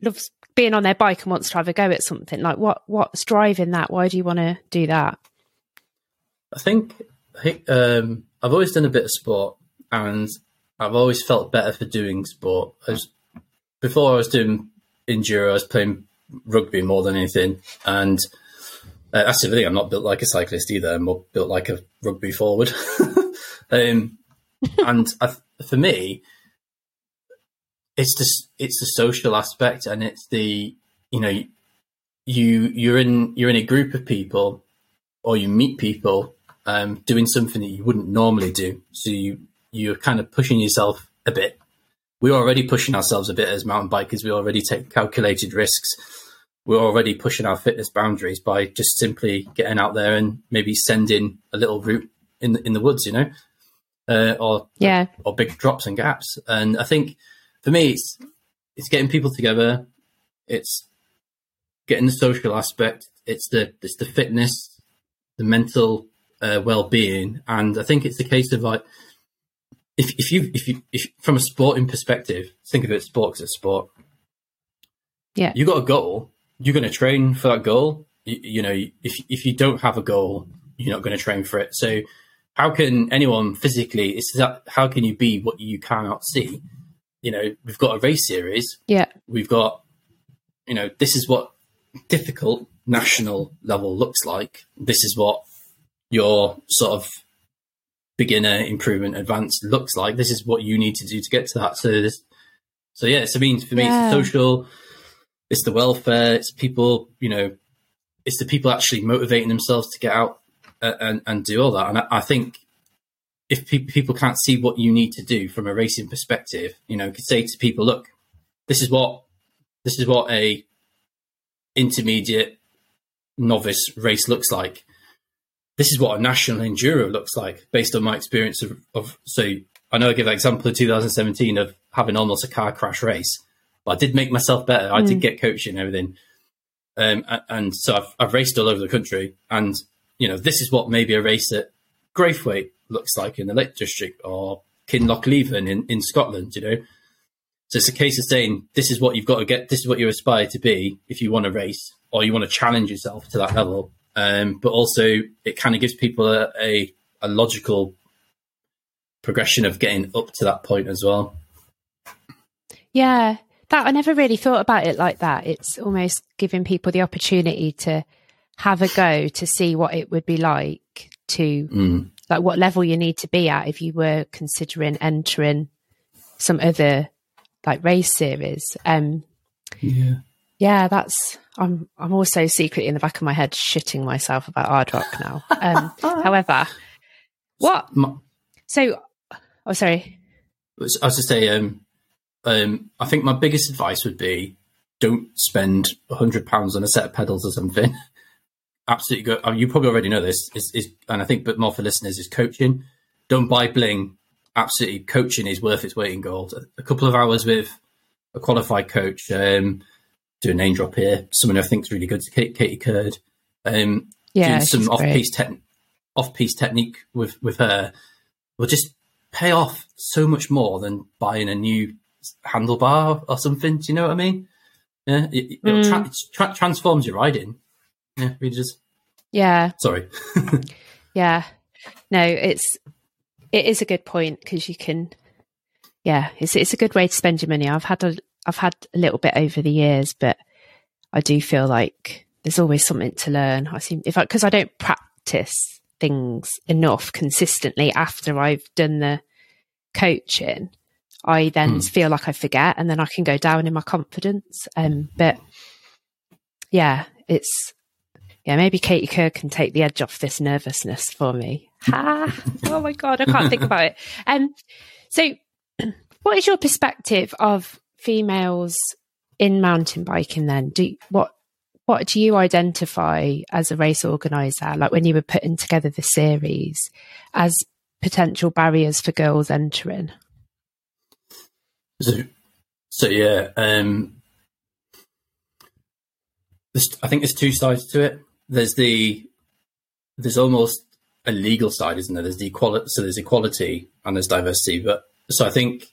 A: loves being on their bike and wants to have a go at something. Like what what's driving that? Why do you want to do that?
B: I think, I think um, I've always done a bit of sport, and I've always felt better for doing sport. I was, before I was doing enduro, I was playing rugby more than anything, and uh, that's the thing. I'm not built like a cyclist either. I'm more built like a rugby forward. um, and I, for me, it's the it's the social aspect, and it's the you know you you're in you're in a group of people, or you meet people um, doing something that you wouldn't normally do. So you you're kind of pushing yourself a bit. We're already pushing ourselves a bit as mountain bikers. We already take calculated risks. We're already pushing our fitness boundaries by just simply getting out there and maybe sending a little route in the, in the woods, you know, uh, or
A: Yeah.
B: or big drops and gaps. And I think for me, it's it's getting people together. It's getting the social aspect. It's the it's the fitness, the mental uh, well being, and I think it's the case of like if if you if you if from a sporting perspective, think of it sport as a sport.
A: Yeah.
B: you got a goal. You're going to train for that goal. You, you know, if if you don't have a goal, you're not going to train for it. So, how can anyone physically? It's that how can you be what you cannot see? You know, we've got a race series.
A: Yeah.
B: We've got, you know, this is what difficult national level looks like. This is what your sort of beginner improvement advanced looks like. This is what you need to do to get to that. So this, so yeah, so I mean, for me,
A: Yeah.
B: it's the social, it's the welfare, it's people, you know, it's the people actually motivating themselves to get out uh, and, and do all that. And I, I think if pe- people can't see what you need to do from a racing perspective, you know, you could say to people, look, this is what, this is what a intermediate novice race looks like. This is what a national enduro looks like based on my experience of, of so I know I give that example of 2017 of having almost a car crash race, but I did make myself better. I did get coaching and everything. Um, and so I've, I've raced all over the country and, you know, this is what maybe a race at Graythwaite looks like in the Lake District or Kinlochleven in, in Scotland, you know. So it's a case of saying this is what you've got to get, this is what you aspire to be if you want to race or you want to challenge yourself to that level. Um, but also, it kind of gives people a, a, a logical progression of getting up to that point as well.
A: Yeah. That I never really thought about it like that. It's almost giving people the opportunity to have a go to see what it would be like to
B: Mm.
A: like what level you need to be at if you were considering entering some other like race series. Um
B: Yeah.
A: yeah, that's I'm I'm also secretly in the back of my head shitting myself about hard rock now. Um however, what so oh sorry.
B: I was to say, um, um, I think my biggest advice would be don't spend hundred pounds on a set of pedals or something. Absolutely, go. I mean, you probably already know this. Is, is and I think, but more for listeners is coaching. Don't buy bling. Absolutely, coaching is worth its weight in gold. A, a couple of hours with a qualified coach. Um, do a name drop here. Someone I think is really good, Kate, Katy Curd. Um,
A: Yeah,
B: doing some off piste tech off piste technique with with her will just pay off so much more than buying a new handlebar or something. Do you know what I mean? Yeah, it,
A: Mm.
B: tra- tra- transforms your riding. Yeah, really just
A: Yeah.
B: sorry.
A: Yeah. No, it's it is a good point because you can yeah, it's it's a good way to spend your money. I've had a I've had a little bit over the years, but I do feel like there's always something to learn. I seem if I because I don't practice things enough consistently after I've done the coaching, I then
B: Hmm.
A: feel like I forget and then I can go down in my confidence. Um but yeah, it's yeah, maybe Katy Curd can take the edge off this nervousness for me. Ha! oh my god, I can't think about it. Um, so, what is your perspective of females in mountain biking? Then, do what what do you identify as a race organizer, like when you were putting together the series, as potential barriers for girls entering?
B: So, so yeah, um, I think there's two sides to it. There's the there's almost a legal side, isn't there? There's the equality, so there's equality and there's diversity. But so I think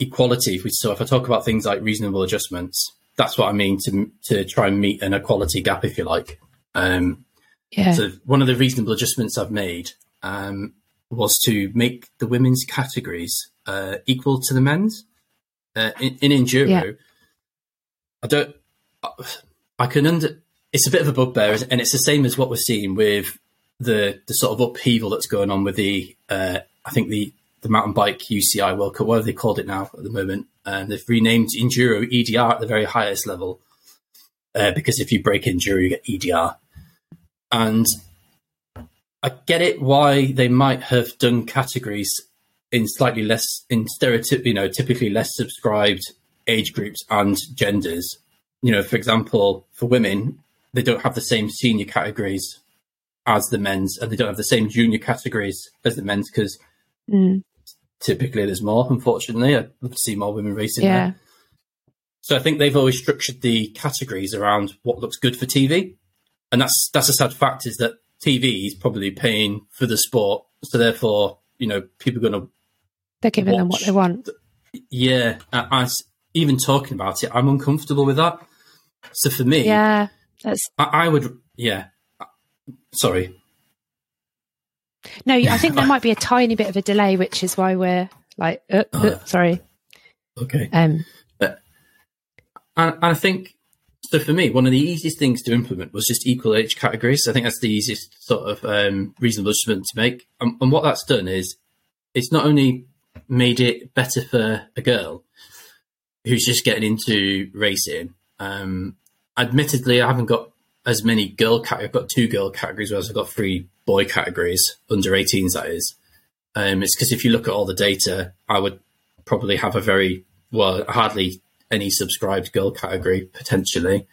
B: equality. If we so if I talk about things like reasonable adjustments, that's what I mean to to try and meet an equality gap, if you like. Um,
A: Yeah.
B: so one of the reasonable adjustments I've made um, was to make the women's categories uh, equal to the men's. Uh, in, in enduro,
A: Yeah.
B: I don't. I can under. It's a bit of a bugbear, and it's the same as what we're seeing with the the sort of upheaval that's going on with the. Uh, I think the the mountain bike UCI World Cup, whatever they called it now at the moment, and they've renamed enduro EDR at the very highest level. Uh, because if you break enduro, you get EDR, and I get it why they might have done categories in slightly less in stereotyp, you know, typically less subscribed age groups and genders. You know, for example, for women, they don't have the same senior categories as the men's, and they don't have the same junior categories as the men's because
A: Mm,
B: typically there's more. Unfortunately, I'd love see more women racing.
A: yeah.
B: there. So I think they've always structured the categories around what looks good for TV, and that's that's a sad fact is that TV is probably paying for the sport, so therefore you know people are going to
A: They're giving them what they want.
B: yeah. I- As even talking about it, I'm uncomfortable with that. So for me,
A: Yeah. That's
B: I, I would yeah. Sorry,
A: no. I think there might be a tiny bit of a delay, which is why we're like, uh, uh, sorry.
B: okay.
A: Um,
B: And, and I think so for me, one of the easiest things to implement was just equal age categories. I think that's the easiest sort of um, reasonable adjustment to make. And, and what that's done is it's not only made it better for a girl who's just getting into racing. Um, admittedly, I haven't got as many girl cat. I've got two girl categories, whereas I've got three boy categories under 18s. That is. Um, it's because if you look at all the data, I would probably have a very well, hardly any subscribed girl category potentially.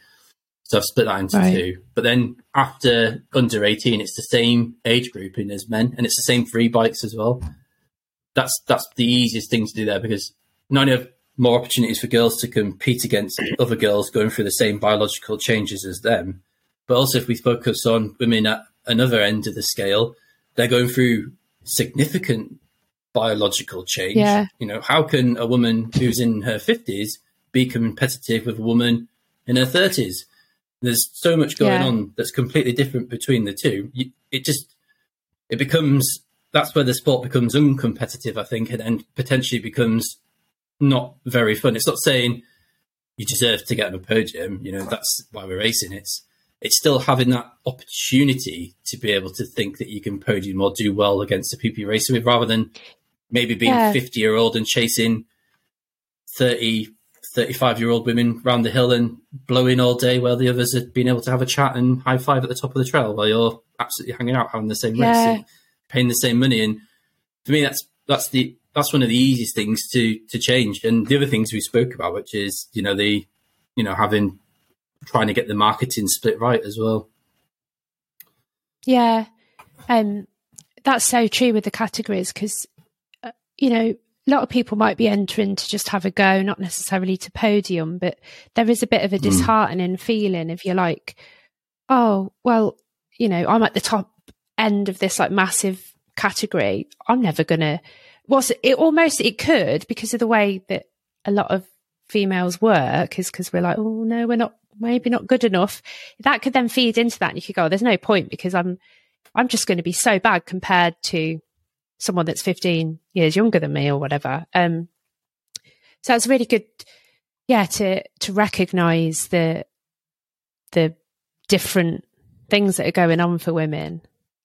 B: So I've split that into
A: Right.
B: two. But then after under 18, it's the same age grouping as men, and it's the same free bikes as well. That's that's the easiest thing to do there because not only have more opportunities for girls to compete against other girls going through the same biological changes as them, but also if we focus on women at another end of the scale, they're going through significant biological change.
A: Yeah.
B: You know, how can a woman who's in her 50s be competitive with a woman in her 30s? There's so much going
A: Yeah.
B: on that's completely different between the two. You, it just, it becomes, that's where the sport becomes uncompetitive, I think, and, and potentially becomes not very fun. It's not saying you deserve to get on a podium, you know, that's why we're racing. It's, it's still having that opportunity to be able to think that you can podium or do well against the people you're racing with rather than maybe being
A: Yeah.
B: 50 year old and chasing 30, 35 year old women round the hill and blowing all day while the others have been able to have a chat and high five at the top of the trail while you're absolutely hanging out having the same
A: Yeah.
B: race, and paying the same money. And for me, that's, that's the, that's one of the easiest things to, to change. And the other things we spoke about, which is, you know, the, you know, having, trying to get the marketing split right as well.
A: Yeah, um, that's so true with the categories because uh, you know a lot of people might be entering to just have a go, not necessarily to podium, but there is a bit of a disheartening feeling if you're like, oh well, you know, I'm at the top end of this like massive category. I'm never gonna. Was it almost it could because of the way that a lot of females work is because we're like, oh no, we're not maybe not good enough. That could then feed into that, and you could go, oh, there's no point because I'm I'm just going to be so bad compared to someone that's 15 years younger than me or whatever. Um, so it's really good, yeah, to to recognise the the different things that are going on for women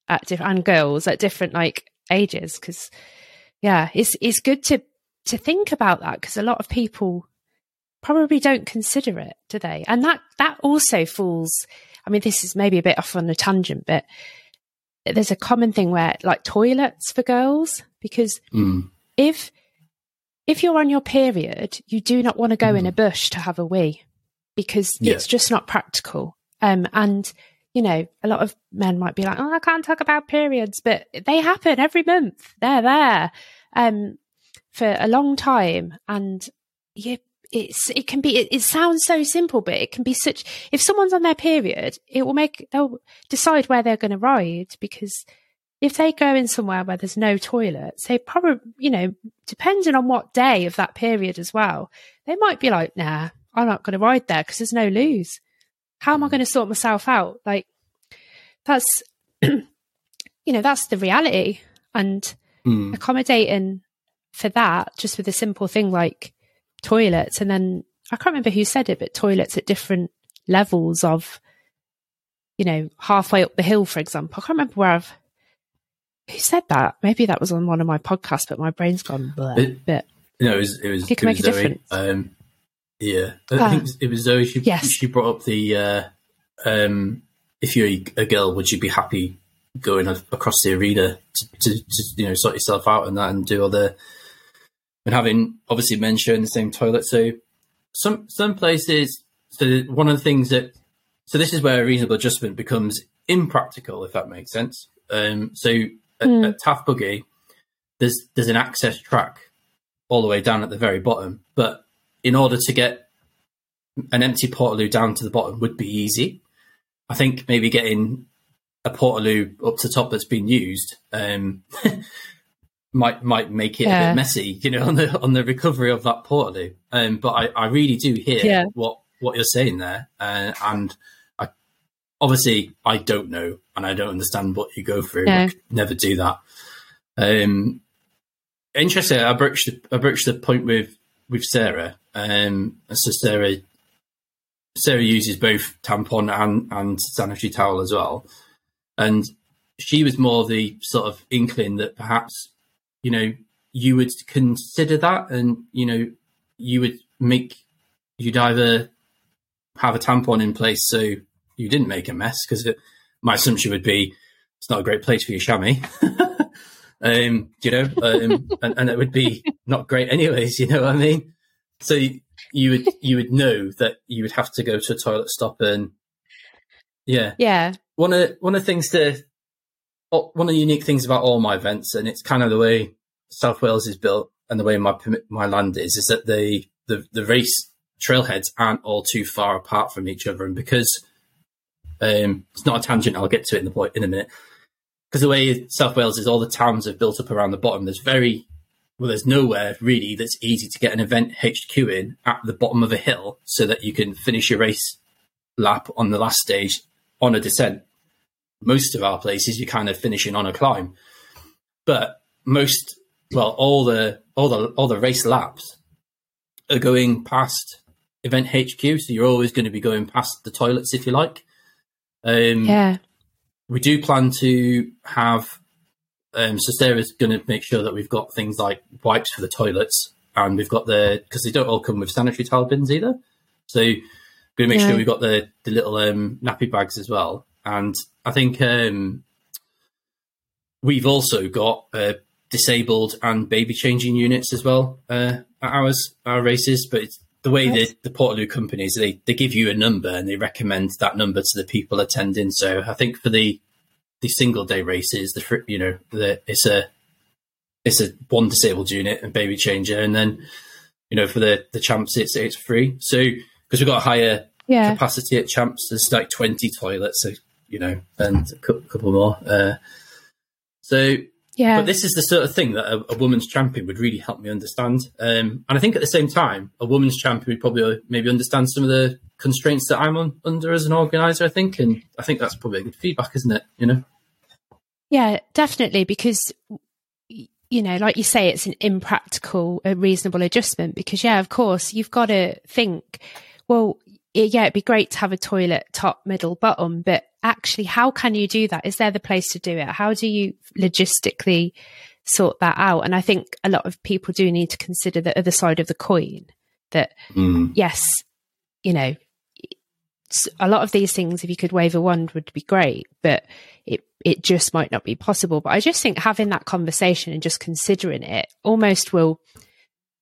A: at diff- and girls at different like ages because yeah it's it's good to to think about that because a lot of people probably don't consider it do they and that that also falls i mean this is maybe a bit off on a tangent but there's a common thing where like toilets for girls because
B: Mm.
A: if if you're on your period, you do not want to go in a bush to have a wee because
B: Yeah.
A: it's just not practical. Um, and you know, a lot of men might be like, "Oh, I can't talk about periods," but they happen every month. They're there um, for a long time, and you, it's it can be. It, it sounds so simple, but it can be such. If someone's on their period, it will make they'll decide where they're going to ride because if they go in somewhere where there's no toilets, they probably, you know, depending on what day of that period as well, they might be like, nah, I'm not going to ride there because there's no loos. How am I going to sort myself out? Like that's, you know, that's the reality and
B: Mm.
A: accommodating for that just with a simple thing like toilets. And then I can't remember who said it, but toilets at different levels of, you know, halfway up the hill, for example. I can't remember where I've, who said that? Maybe that was on one of my podcasts, but my brain's gone.
B: It-
A: but
B: No, it was it was,
A: It
B: was
A: make a
B: Zoe.
A: difference.
B: Um, yeah, I
A: Ah.
B: think it was Zoe. She
A: Yes.
B: she brought up the uh, um, if you're a girl, would you be happy going across the arena to, to, to you know sort yourself out and that and do all the and having obviously men sharing the same toilet. So some some places. So one of the things that so this is where a reasonable adjustment becomes impractical, if that makes sense. Um, so at,
A: Mm.
B: at Taft Buggy, there's there's an access track all the way down at the very bottom, but in order to get an empty portaloo down to the bottom would be easy. I think maybe getting a portaloo up to top that's been used um, might might make it a bit messy, you know, on the on the recovery of that portaloo. Um, but I, I really do hear
A: Yeah.
B: what what you're saying there, uh, and I obviously I don't know and I don't understand what you go through. I could never do that. Um, interesting. I broached the, I broached the point with with Sara. Um, so Sara Sara uses both tampon and and sanitary towel as well, and she was more the sort of inkling that perhaps you know you would consider that, and you know you would make you'd either have a tampon in place so you didn't make a mess because my assumption would be it's not a great place for your chamois. um, you know, um, and, and it would be not great anyways. You know what I mean? So you, you would you would know that you would have to go to a toilet stop and yeah.
A: yeah,
B: One of one of the things to one of the unique things about all my events, and it's kind of the way South Wales is built and the way my my land is, is that the the the race trailheads aren't all too far apart from each other, and because um, it's not a tangent, I'll get to it in the point in a minute. Because the way South Wales is, all the towns are built up around the bottom. There's very well, there's nowhere really that's easy to get an event HQ in at the bottom of a hill so that you can finish your race lap on the last stage on a descent. Most of our places you're kind of finishing on a climb, but most well, all the all the all the race laps are going past event HQ, so you're always going to be going past the toilets if you like. Um,
A: yeah,
B: we do plan to have um so Sara's going to make sure that we've got things like wipes for the toilets and we've got the because they don't all come with sanitary towel bins either so we're going to make
A: Yeah.
B: sure we've got the the little um nappy bags as well and i think um we've also got uh, disabled and baby changing units as well uh at ours our races but it's the way
A: Nice.
B: the, the Portaloo companies they, they give you a number and they recommend that number to the people attending. So I think for the the single day races, the you know the it's a it's a one disabled unit and baby changer, and then you know for the the champs it's it's free. So because we've got a higher
A: yeah,
B: capacity at champs, there's like twenty toilets, so you know, and a couple more. Uh, so
A: yeah.
B: but this is the sort of thing that a, a woman's champion would really help me understand. Um, and I think at the same time, a woman's champion would probably maybe understand some of the constraints that I'm on, under as an organizer. I think, and I think that's probably a good feedback, isn't it? You know?
A: Yeah, definitely. Because, you know, like you say, it's an impractical, a reasonable adjustment. Because, yeah, of course, you've got to think, well, yeah, it'd be great to have a toilet top, middle, bottom, but actually, how can you do that? Is there the place to do it? How do you logistically sort that out? And I think a lot of people do need to consider the other side of the coin that mm. yes, you know, a lot of these things, if you could wave a wand, would be great, but it it just might not be possible. But I just think having that conversation and just considering it almost will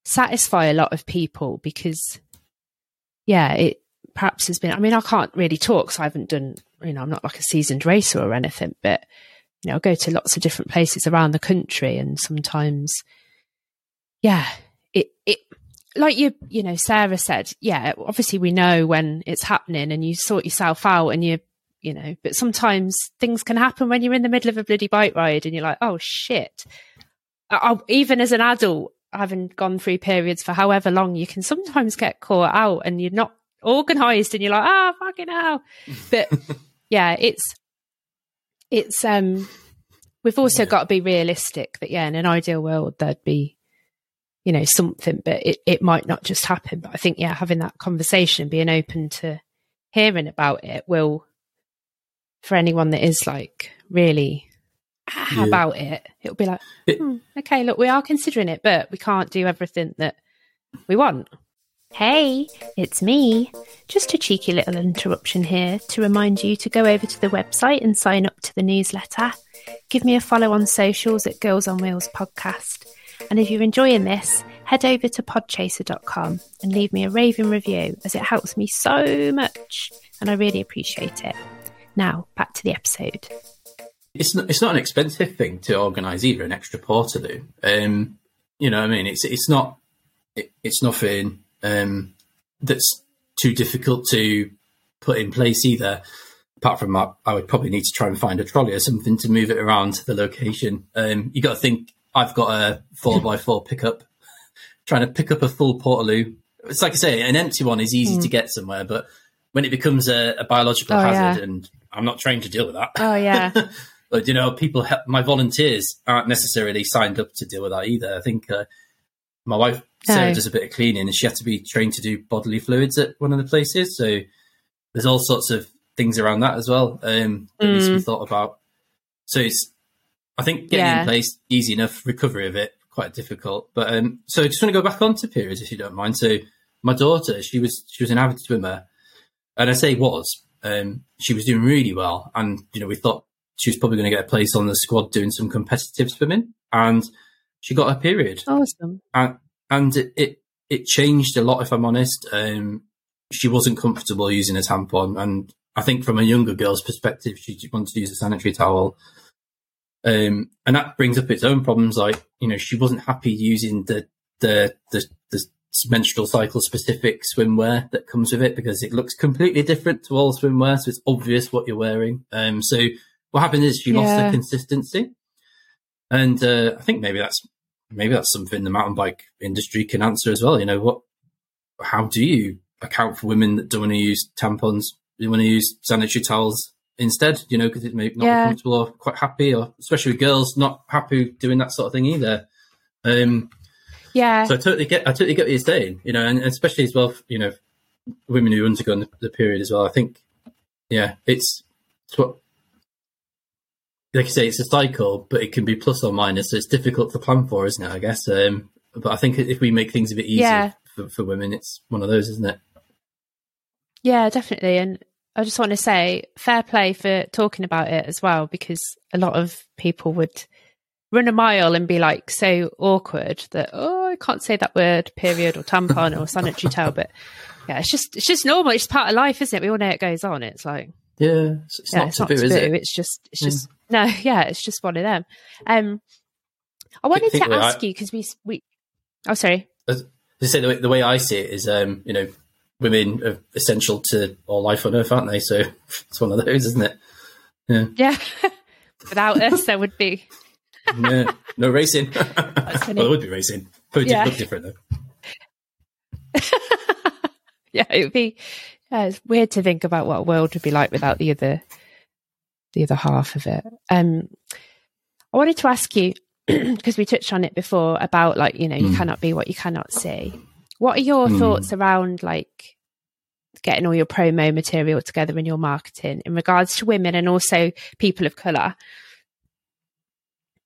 A: satisfy a lot of people because, yeah, it perhaps has been. I mean, I can't really talk, so I haven't done. You know, I'm not like a seasoned racer or anything, but you know, I go to lots of different places around the country, and sometimes, yeah, it it like you you know sara said yeah obviously we know when it's happening and you sort yourself out and you you know but sometimes things can happen when you're in the middle of a bloody bike ride and you're like oh shit I, I- even as an adult having gone through periods for however long, you can sometimes get caught out and you're not organized and you're like, ah, oh, fucking hell. But yeah, it's, it's, um, we've also yeah. got to be realistic that, yeah, in an ideal world, there'd be, you know, something, but it, it might not just happen. But I think, yeah, having that conversation, being open to hearing about it will, for anyone that is like really yeah. about it, it'll be like, hmm, okay, look, we are considering it, but we can't do everything that we want. Hey, it's me. Just a cheeky little interruption here to remind you to go over to the website and sign up to the newsletter. Give me a follow on socials at Girls on Wheels podcast. And if you're enjoying this, head over to podchaser.com and leave me a raving review as it helps me so much and I really appreciate it. Now, back to the episode
B: it's not it's not an expensive thing to organise either. An extra portaloo, um, you know, what I mean, it's it's not it, it's nothing um, that's too difficult to put in place either. Apart from that, I would probably need to try and find a trolley or something to move it around the location. Um, you got to think I've got a four by four pickup. Trying to pick up a full portaloo, it's like I say, an empty one is easy mm. to get somewhere, but when it becomes a, a biological oh, hazard, yeah. and I'm not trained to deal with that.
A: Oh yeah,
B: But you know, people, my volunteers aren't necessarily signed up to deal with that either. I think uh, my wife Sara no. does a bit of cleaning, and she had to be trained to do bodily fluids at one of the places. So there's all sorts of things around that as well um, that mm. needs to be mm. thought about. So it's, I think, getting yeah. in place easy enough. Recovery of it quite difficult. But um, so I just want to go back onto periods if you don't mind. So my daughter, she was she was an avid swimmer, and I say was. Um, she was doing really well, and you know we thought she was probably going to get a place on the squad doing some competitive swimming, and she got her period.
A: Awesome.
B: And and it it, it changed a lot. If I'm honest, um, she wasn't comfortable using a tampon, and I think from a younger girl's perspective, she wanted to use a sanitary towel. Um, and that brings up its own problems. Like you know, she wasn't happy using the the the, the menstrual cycle specific swimwear that comes with it because it looks completely different to all swimwear. So it's obvious what you're wearing. Um, so what happened is she yeah. lost her consistency, and uh, I think maybe that's maybe that's something the mountain bike industry can answer as well. You know what? How do you account for women that don't want to use tampons? They want to use sanitary towels instead. You know, because it's maybe not yeah. comfortable or quite happy, or especially with girls not happy doing that sort of thing either. Um,
A: yeah.
B: So I totally get I totally get what you're saying. You know, and especially as well, you know, women who undergo the, the period as well. I think, yeah, it's it's what like you say, it's a cycle, but it can be plus or minus. So it's difficult to plan for, isn't it? I guess. Um, but I think if we make things a bit easier yeah. for, for women, it's one of those, isn't it?
A: Yeah, definitely. And I just want to say fair play for talking about it as well, because a lot of people would run a mile and be like so awkward that oh I can't say that word period or tampon or sanitary towel but yeah it's just it's just normal it's part of life isn't it we all know it goes on it's like
B: yeah it's, it's yeah, not it's taboo, not taboo, is it?
A: it's just it's just no, yeah, it's just one of them. Um, I wanted to ask I, you because we we. Oh, sorry.
B: As I say, the way, the way I see it is, um, you know, women are essential to all life on Earth, aren't they? So it's one of those, isn't it?
A: Yeah. Yeah. Without us, there would be.
B: yeah. No racing. well, it would be racing. Probably yeah. look different though.
A: yeah, it would be. Yeah, it's weird to think about what a world would be like without the other the other half of it. Um, I wanted to ask you because we touched on it before about like you know you mm. cannot be what you cannot see. What are your mm. thoughts around like getting all your promo material together in your marketing in regards to women and also people of color?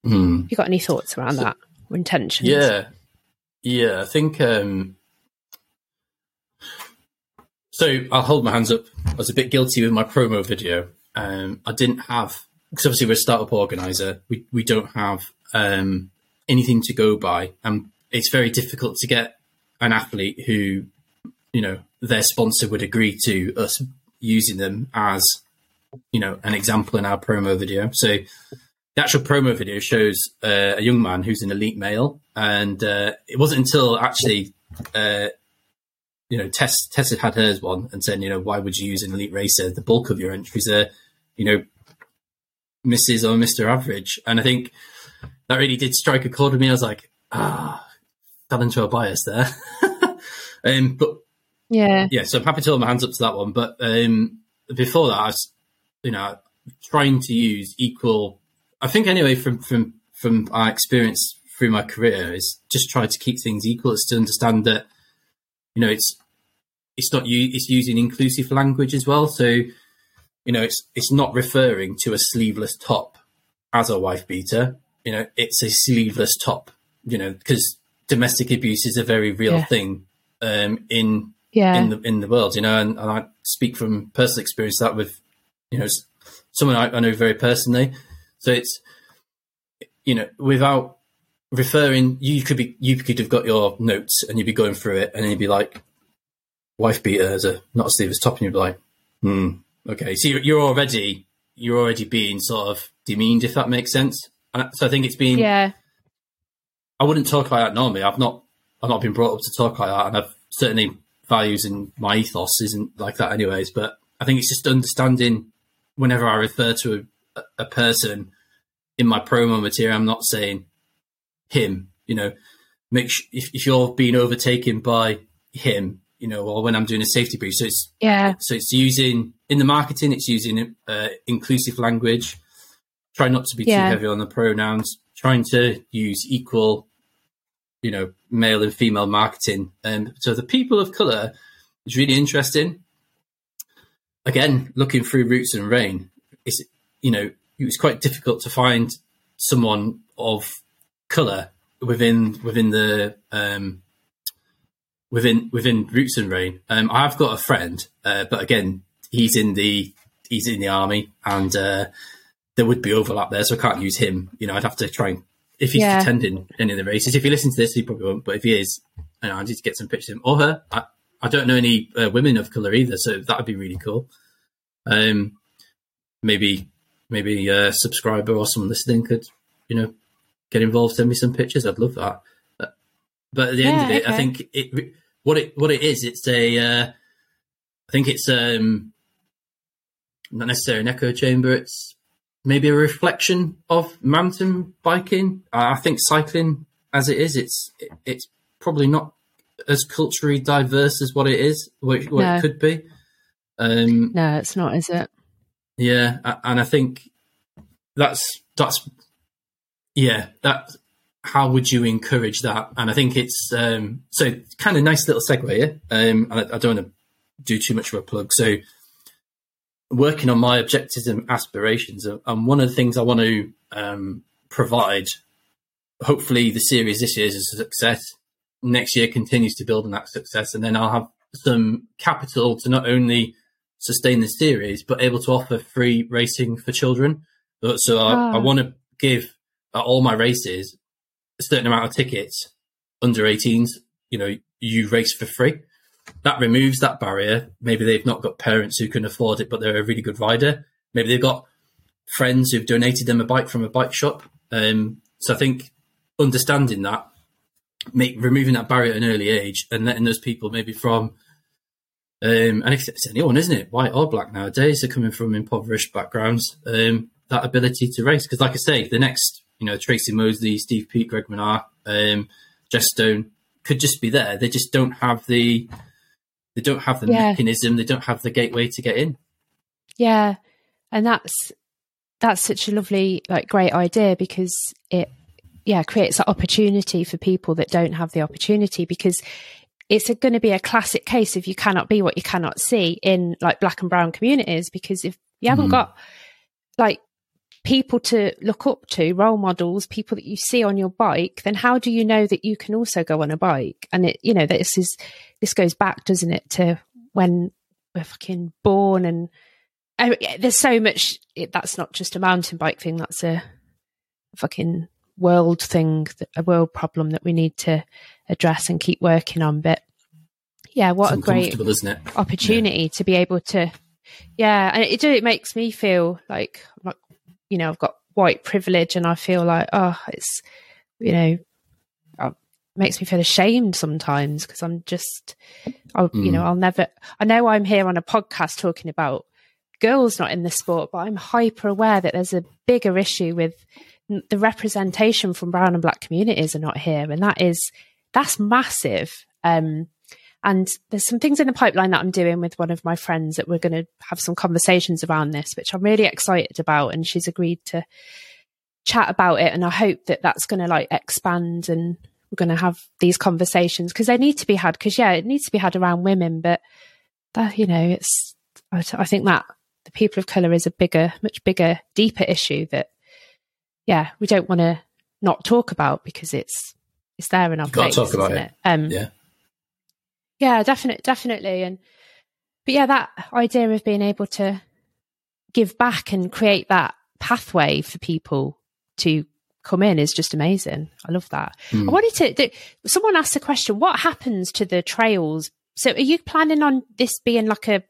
B: Mm.
A: You got any thoughts around so, that or intentions?
B: Yeah, yeah. I think um, so. I'll hold my hands up. I was a bit guilty with my promo video um, I didn't have because obviously we're a startup organizer. We we don't have um, anything to go by, and it's very difficult to get an athlete who you know their sponsor would agree to us using them as you know an example in our promo video. So the actual promo video shows uh, a young man who's an elite male, and uh, it wasn't until actually. Uh, you know, Tess Tess had had hers one and said, you know, why would you use an elite racer? The bulk of your entries are you know, Mrs. or Mr. Average. And I think that really did strike a chord with me. I was like, ah, fell into a bias there. um, but
A: Yeah.
B: yeah, so I'm happy to hold my hands up to that one. But um, before that, I was, you know, trying to use equal. I think anyway, from from from our experience through my career, is just try to keep things equal. It's to understand that, you know, it's it's not you. It's using inclusive language as well. So, you know, it's it's not referring to a sleeveless top as a wife beater. You know, it's a sleeveless top. You know, because domestic abuse is a very real
A: Yeah.
B: thing um, in
A: Yeah.
B: in the in the world, you know, and, and I speak from personal experience that with, you know, someone I, I know very personally. So it's, you know, without referring, you could be, you could have got your notes and you'd be going through it, and you'd be like, wife beater as a not a sleeveless top, and you'd be like, hmm, okay. So you're, you're already you're already being sort of demeaned, if that makes sense. And so I think it's been
A: yeah.
B: I wouldn't talk like that normally. I've not I've not been brought up to talk like that, and I've certainly values and my ethos isn't like that anyways. But I think it's just understanding whenever I refer to a, a person in my promo material, I'm not saying him. You know, make sh- if, if you're being overtaken by him, you know, or when I'm doing a safety brief, so it's
A: Yeah.
B: so it's using in the marketing, it's using uh, inclusive language. Try not to be
A: Yeah.
B: too heavy on the pronouns. Trying to use equal, you know, male and female marketing. And so the people of color is really interesting. Again, looking through Roots and Rain, it's you know it was quite difficult to find someone of color within within the um, within within Roots and Rain. Um, I've got a friend, uh, but again, he's in the he's in the army, and uh, there would be overlap there, so I can't use him. You know, I'd have to try and if he's
A: Yeah.
B: attending any of the races. If he listens to this, he probably won't. But if he is, you know, I need to get some pictures of him or her. I, I don't know any uh, women of color either, so that would be really cool. Um, maybe maybe a subscriber or someone listening could, you know, get involved, send me some pictures. I'd love that. But, but at the end of
A: Yeah,
B: it, I think it what it what it is. It's a uh, I think it's um not necessarily an echo chamber. It's maybe a reflection of mountain biking. I think cycling, as it is, it's it's probably not as culturally diverse as what it is, what, it- what
A: No.
B: it could be. Um,
A: No, it's not, is it?
B: yeah, and I think that's that's yeah that. How would you encourage that? And I think it's um, so kind of nice little segue here. Um, I, I don't want to do too much of a plug. So working on my objectives and aspirations, uh, and one of the things I want to um, provide. Hopefully, the series this year is a success. Next year continues to build on that success, and then I'll have some capital to not only sustain the series, but able to offer free racing for children. Uh, So I,
A: Ah.
B: I want to give at all my races a certain amount of tickets under 18s. You know, you race for free. That removes that barrier. Maybe they've not got parents who can afford it, but they're a really good rider. Maybe they've got friends who've donated them a bike from a bike shop. Um, so I think understanding that, make removing that barrier at an early age, and letting those people maybe from um, and it's, anyone, isn't it? White or black nowadays, they're coming from impoverished backgrounds. Um, that ability to race, because like I say, the next, you know, Tracy Moseley, Steve Peat, Greg Minnaar, um, Jess Stone could just be there. They just don't have the, they don't have the
A: Yeah.
B: mechanism. They don't have the gateway to get in.
A: Yeah. And that's that's such a lovely, like great idea because it yeah, creates that opportunity for people that don't have the opportunity because it's going to be a classic case of you cannot be what you cannot see in like black and brown communities because if you haven't
B: Mhm.
A: got like people to look up to, role models, people that you see on your bike, then how do you know that you can also go on a bike? And it, you know, this is this goes back, doesn't it, to when we're fucking born and oh, I, there's so much. It, that's not just a mountain bike thing. That's a fucking world thing, a world problem that we need to address and keep working on. But yeah, what
B: it's
A: a great
B: uncomfortable, isn't it?
A: opportunity to be able to yeah and it, it makes me feel like like you know i've got white privilege and i feel like oh it's you know uh, it makes me feel ashamed sometimes because i'm just I, you know i'll never i know i'm here on a podcast talking about girls not in the sport but i'm hyper aware that there's a bigger issue with the representation from brown and black communities are not here and that is that's massive. Um, and there's some things in the pipeline that I'm doing with one of my friends that we're going to have some conversations around this, which I'm really excited about. And she's agreed to chat about it. And I hope that that's going to like expand and we're going to have these conversations because they need to be had. Because yeah, it needs to be had around women, but that you know, it's I, I think that the people of color is a bigger, much bigger, deeper issue that yeah we don't want to not talk about because it's it's there in our
B: Got
A: face.
B: to talk about it.
A: it? Um,
B: Yeah.
A: Yeah, definitely, definitely. And but yeah, that idea of being able to give back and create that pathway for people to come in is just amazing. I love that.
B: Hmm.
A: I wanted to. th- Someone asked a question: What happens to the trails? So, are you planning on this being like a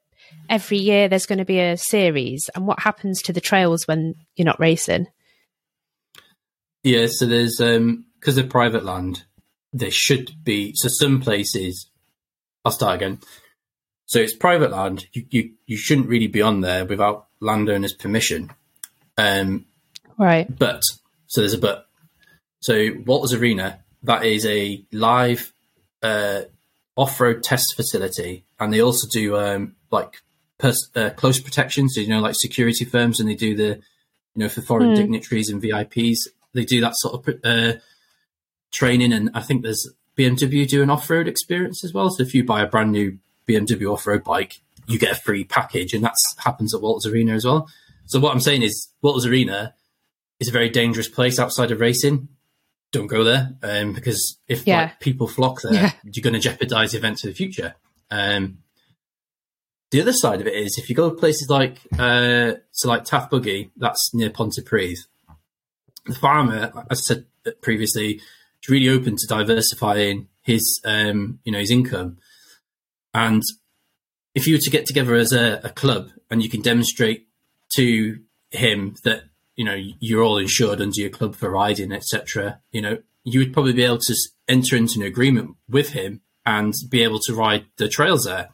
A: every year? There's going to be a series, and what happens to the trails when you're not racing?
B: Yeah, so there's um because of private land, there should be so some places. I'll start again. So it's private land. You you, you shouldn't really be on there without landowners' permission. Um,
A: Right.
B: but so there's a but. So Walters Arena that is a live uh, off-road test facility, and they also do um, like pers- uh, close protection. So you know, like security firms, and they do the you know for foreign
A: Hmm.
B: dignitaries and VIPs, they do that sort of uh, training. And I think there's BMW do an off-road experience as well. So if you buy a brand new BMW off-road bike, you get a free package, and that happens at Walters Arena as well. So what I'm saying is, Walters Arena is a very dangerous place outside of racing. Don't go there um, because if
A: Yeah.
B: like, people flock there,
A: Yeah.
B: you're going to jeopardize events of the future. Um, the other side of it is if you go to places like uh, so like Taff Buggy, that's near Pontypridd. The farmer, as I said previously, is really open to diversifying his um, you know his income, and if you were to get together as a, a club and you can demonstrate to him that you know you're all insured under your club for riding, etc. You know, you would probably be able to enter into an agreement with him and be able to ride the trails there.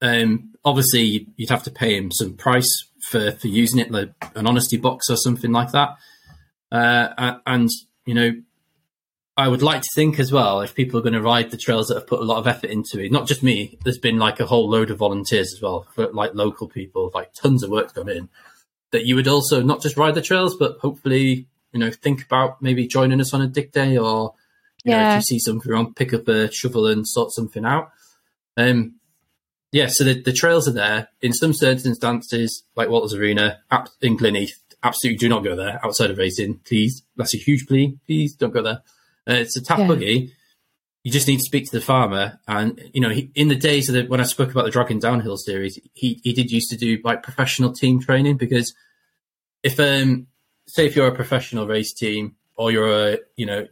B: Um, obviously, you'd have to pay him some price for for using it, like an honesty box or something like that. Uh, and you know, I would like to think as well, if people are going to ride the trails that have put a lot of effort into it, not just me, there's been like a whole load of volunteers as well, for like local people, like tons of work gone in, that you would also not just ride the trails, but hopefully, you know, think about maybe joining us on a dig day or, you know, if you see something wrong, pick up a shovel and sort something out. Um, yeah, so the, the trails are there. In some circumstances, like Walters Arena, in Glynneath, absolutely do not go there outside of racing, please. That's a huge plea. Please don't go there. Uh, it's a tap
A: Yeah.
B: buggy. You just need to speak to the farmer, and you know, he, in the days of the, when I spoke about the Dragon Downhill series, he he did used to do like professional team training because if um say if you're a professional race team or you're a you know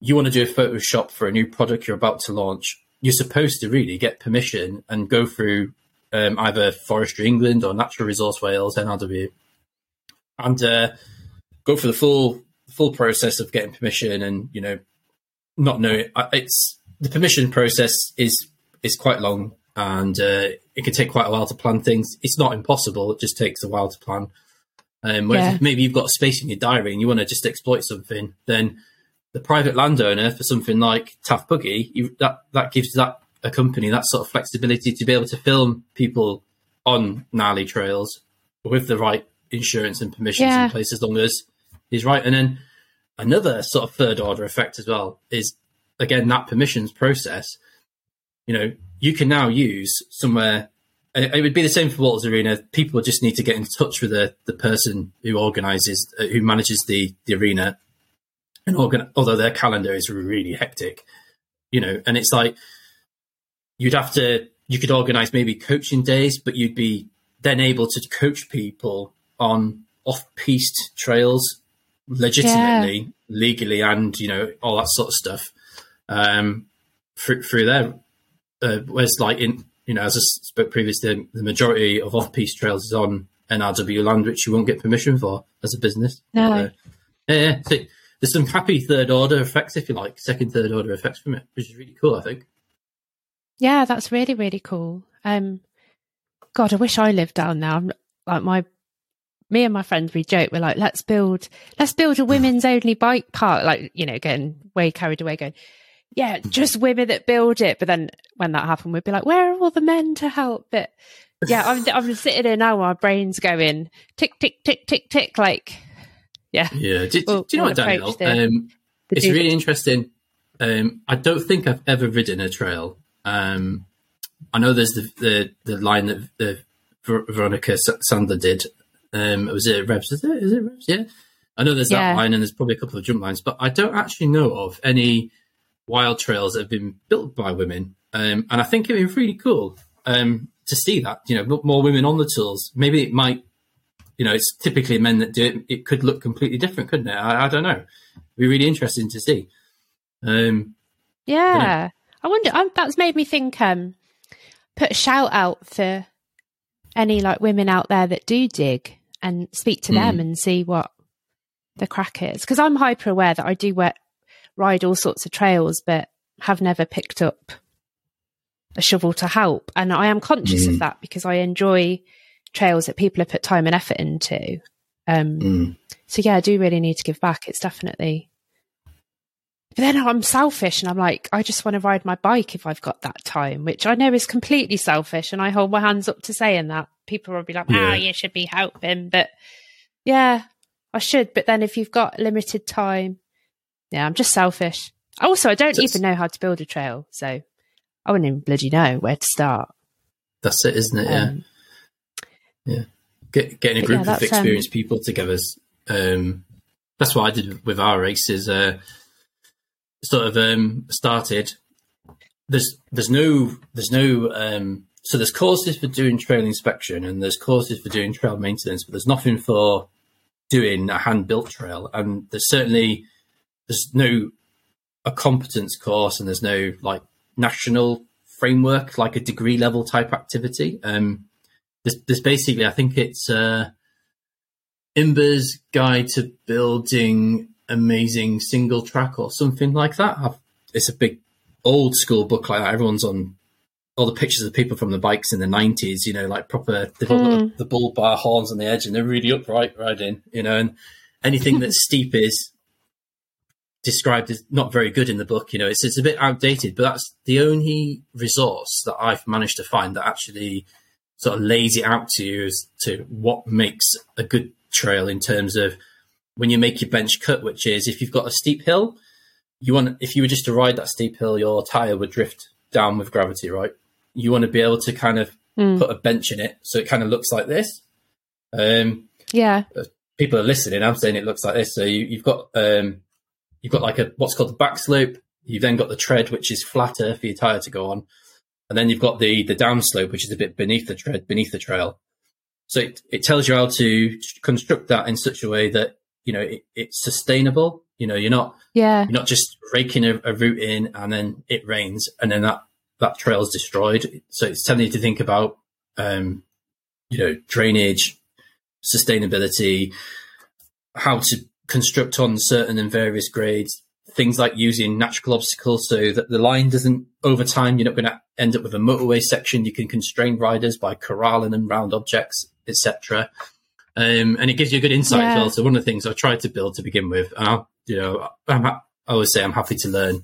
B: you want to do a Photoshop for a new product you're about to launch, you're supposed to really get permission and go through um, either Forestry England or Natural Resource Wales (NRW) and uh, go for the full full process of getting permission and you know not knowing it's the permission process is is quite long and uh, it can take quite a while to plan things. It's not impossible; it just takes a while to plan. Um,
A: Yeah.
B: maybe you've got space in your diary and you want to just exploit something, then the private landowner for something like Taff Buggy, you, that that gives that a company that sort of flexibility to be able to film people on gnarly trails with the right insurance and permissions
A: Yeah.
B: in place as long as he's right. And then another sort of third order effect as well is again that permissions process. You know, you can now use somewhere. It it would be the same for Walters Arena. People just need to get in touch with the, the person who organises, uh, who manages the, the arena, and organ. Although their calendar is really hectic, you know, and it's like you'd have to. You could organise maybe coaching days, but you'd be then able to coach people on off-piste trails legitimately, legally, and you know all that sort of stuff um, through, through there. Uh, whereas, like in you know, as I spoke previously, the majority of off-piste trails is on NRW land, which you won't get permission for as a business.
A: No.
B: Uh, yeah, yeah. So there's some happy third order effects, if you like, second, third order effects from it, which is really cool. I think.
A: Yeah, that's really really cool. Um, God, I wish I lived down there. I'm, like my, me and my friends, we joke. We're like, let's build, let's build a women's only bike park. Like you know, getting way carried away. Going, yeah, just women that build it. But then when that happened, we'd be like, where are all the men to help? But yeah, I'm, I'm sitting here now, my brains going tick, tick, tick, tick, tick. Like, yeah.
B: Yeah. Do, we'll, do you know what, Daniel? The, um, the it's really interesting. Um, I don't think I've ever ridden a trail. Um, I know there's the, the, the line that the Veronique Sandler did. Um, was it Revs? Is it? Is it Revs? Yeah. I know there's yeah. that line and there's probably a couple of jump lines, but I don't actually know of any wild trails that have been built by women. Um, and I think it'd be really cool um, to see that, you know, more women on the tools. Maybe it might, you know, it's typically men that do it. It could look completely different, couldn't it? I, I don't know. It'd be really interesting to see. Um,
A: yeah. I wonder, um, that's made me think, um, put a shout out for any like women out there that do dig and speak to mm. them and see what the crack is. Because I'm hyper aware that I do work, ride all sorts of trails, but have never picked up a shovel to help. And I am conscious mm. of that because I enjoy trails that people have put time and effort into. Um, mm. So yeah, I do really need to give back. It's definitely. But then I'm selfish and I'm like, I just want to ride my bike if I've got that time, which I know is completely selfish. And I hold my hands up to saying that. People will be like, ah, yeah. you should be helping. But yeah, I should. But then if you've got limited time, yeah, I'm just selfish. Also, I don't even know how to build a trail, so I wouldn't even bloody know where to start.
B: That's it, isn't it? Um, yeah, yeah. Get, getting a group yeah, of um, experienced um, people together. Um, that's what I did with our races. Uh, sort of um, started. There's there's no there's no um, so there's courses for doing trail inspection and there's courses for doing trail maintenance, but there's nothing for doing a hand built trail. And there's certainly there's no a competence course and there's no like national framework like a degree level type activity. Um, there's, there's basically I think it's uh, IMBA's guide to building amazing single track or something like that. I've, it's a big old school book like that. Everyone's on all the pictures of people from the bikes in the 90s, you know, like proper, they've got mm. the, the bull bar horns on the edge and they're really upright riding, you know, and anything that's steep is described as not very good in the book. You know, it's, it's a bit outdated, but that's the only resource that I've managed to find that actually sort of lays it out to you as to what makes a good trail in terms of when you make your bench cut, which is if you've got a steep hill, you want, if you were just to ride that steep hill, your tire would drift down with gravity, right? You want to be able to kind of mm. put a bench in it so it kind of looks like this. Um,
A: yeah.
B: People are listening. I'm saying it looks like this. So you, have got um, you've got like a what's called the back slope. You've then got the tread, which is flatter for your tire to go on, and then you've got the the down slope, which is a bit beneath the tread, beneath the trail. So it, it tells you how to construct that in such a way that you know it, it's sustainable. You know, you're not
A: yeah
B: you're not just raking a, a route in and then it rains and then that that trail is destroyed. So it's telling you to think about, um, you know, drainage, sustainability, how to construct on certain and various grades, things like using natural obstacles so that the line doesn't, over time, you're not going to end up with a motorway section. You can constrain riders by corralling them round objects, etc. Um, and it gives you a good insight yeah. as well. So one of the things I tried to build to begin with, and I, you know, I'm, I always say I'm happy to learn,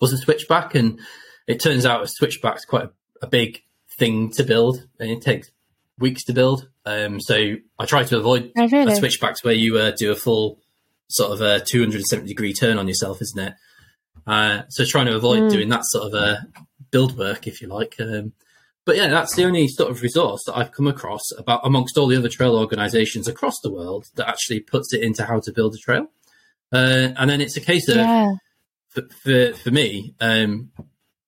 B: was a switchback and it turns out a switchback's quite a, a big thing to build, and it takes weeks to build. Um, so I try to avoid oh, really? a switchbacks where you uh, do a full sort of a 270 degree turn on yourself, isn't it? Uh, so trying to avoid mm. doing that sort of a build work, if you like. Um, but yeah, that's the only sort of resource that I've come across about amongst all the other trail organisations across the world that actually puts it into how to build a trail. Uh, and then it's a case of yeah. for, for, for me, um,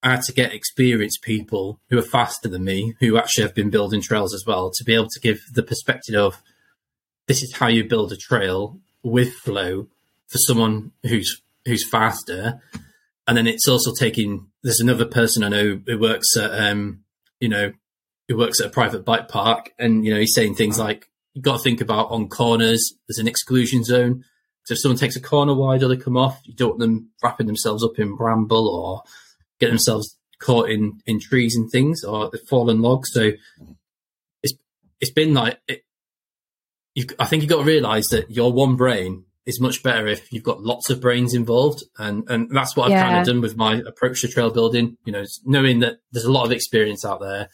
B: I had to get experienced people who are faster than me, who actually have been building trails as well, to be able to give the perspective of this is how you build a trail with flow for someone who's who's faster. And then it's also taking there's another person I know who works at um, you know, who works at a private bike park and you know, he's saying things like you've got to think about on corners, there's an exclusion zone. So if someone takes a corner wide or they come off, you don't want them wrapping themselves up in bramble or get themselves caught in, in trees and things or the fallen logs. So it's it's been like it, I think you've got to realize that your one brain is much better if you've got lots of brains involved, and and that's what I've kind of done with my approach to trail building. You know, it's knowing that there's a lot of experience out there.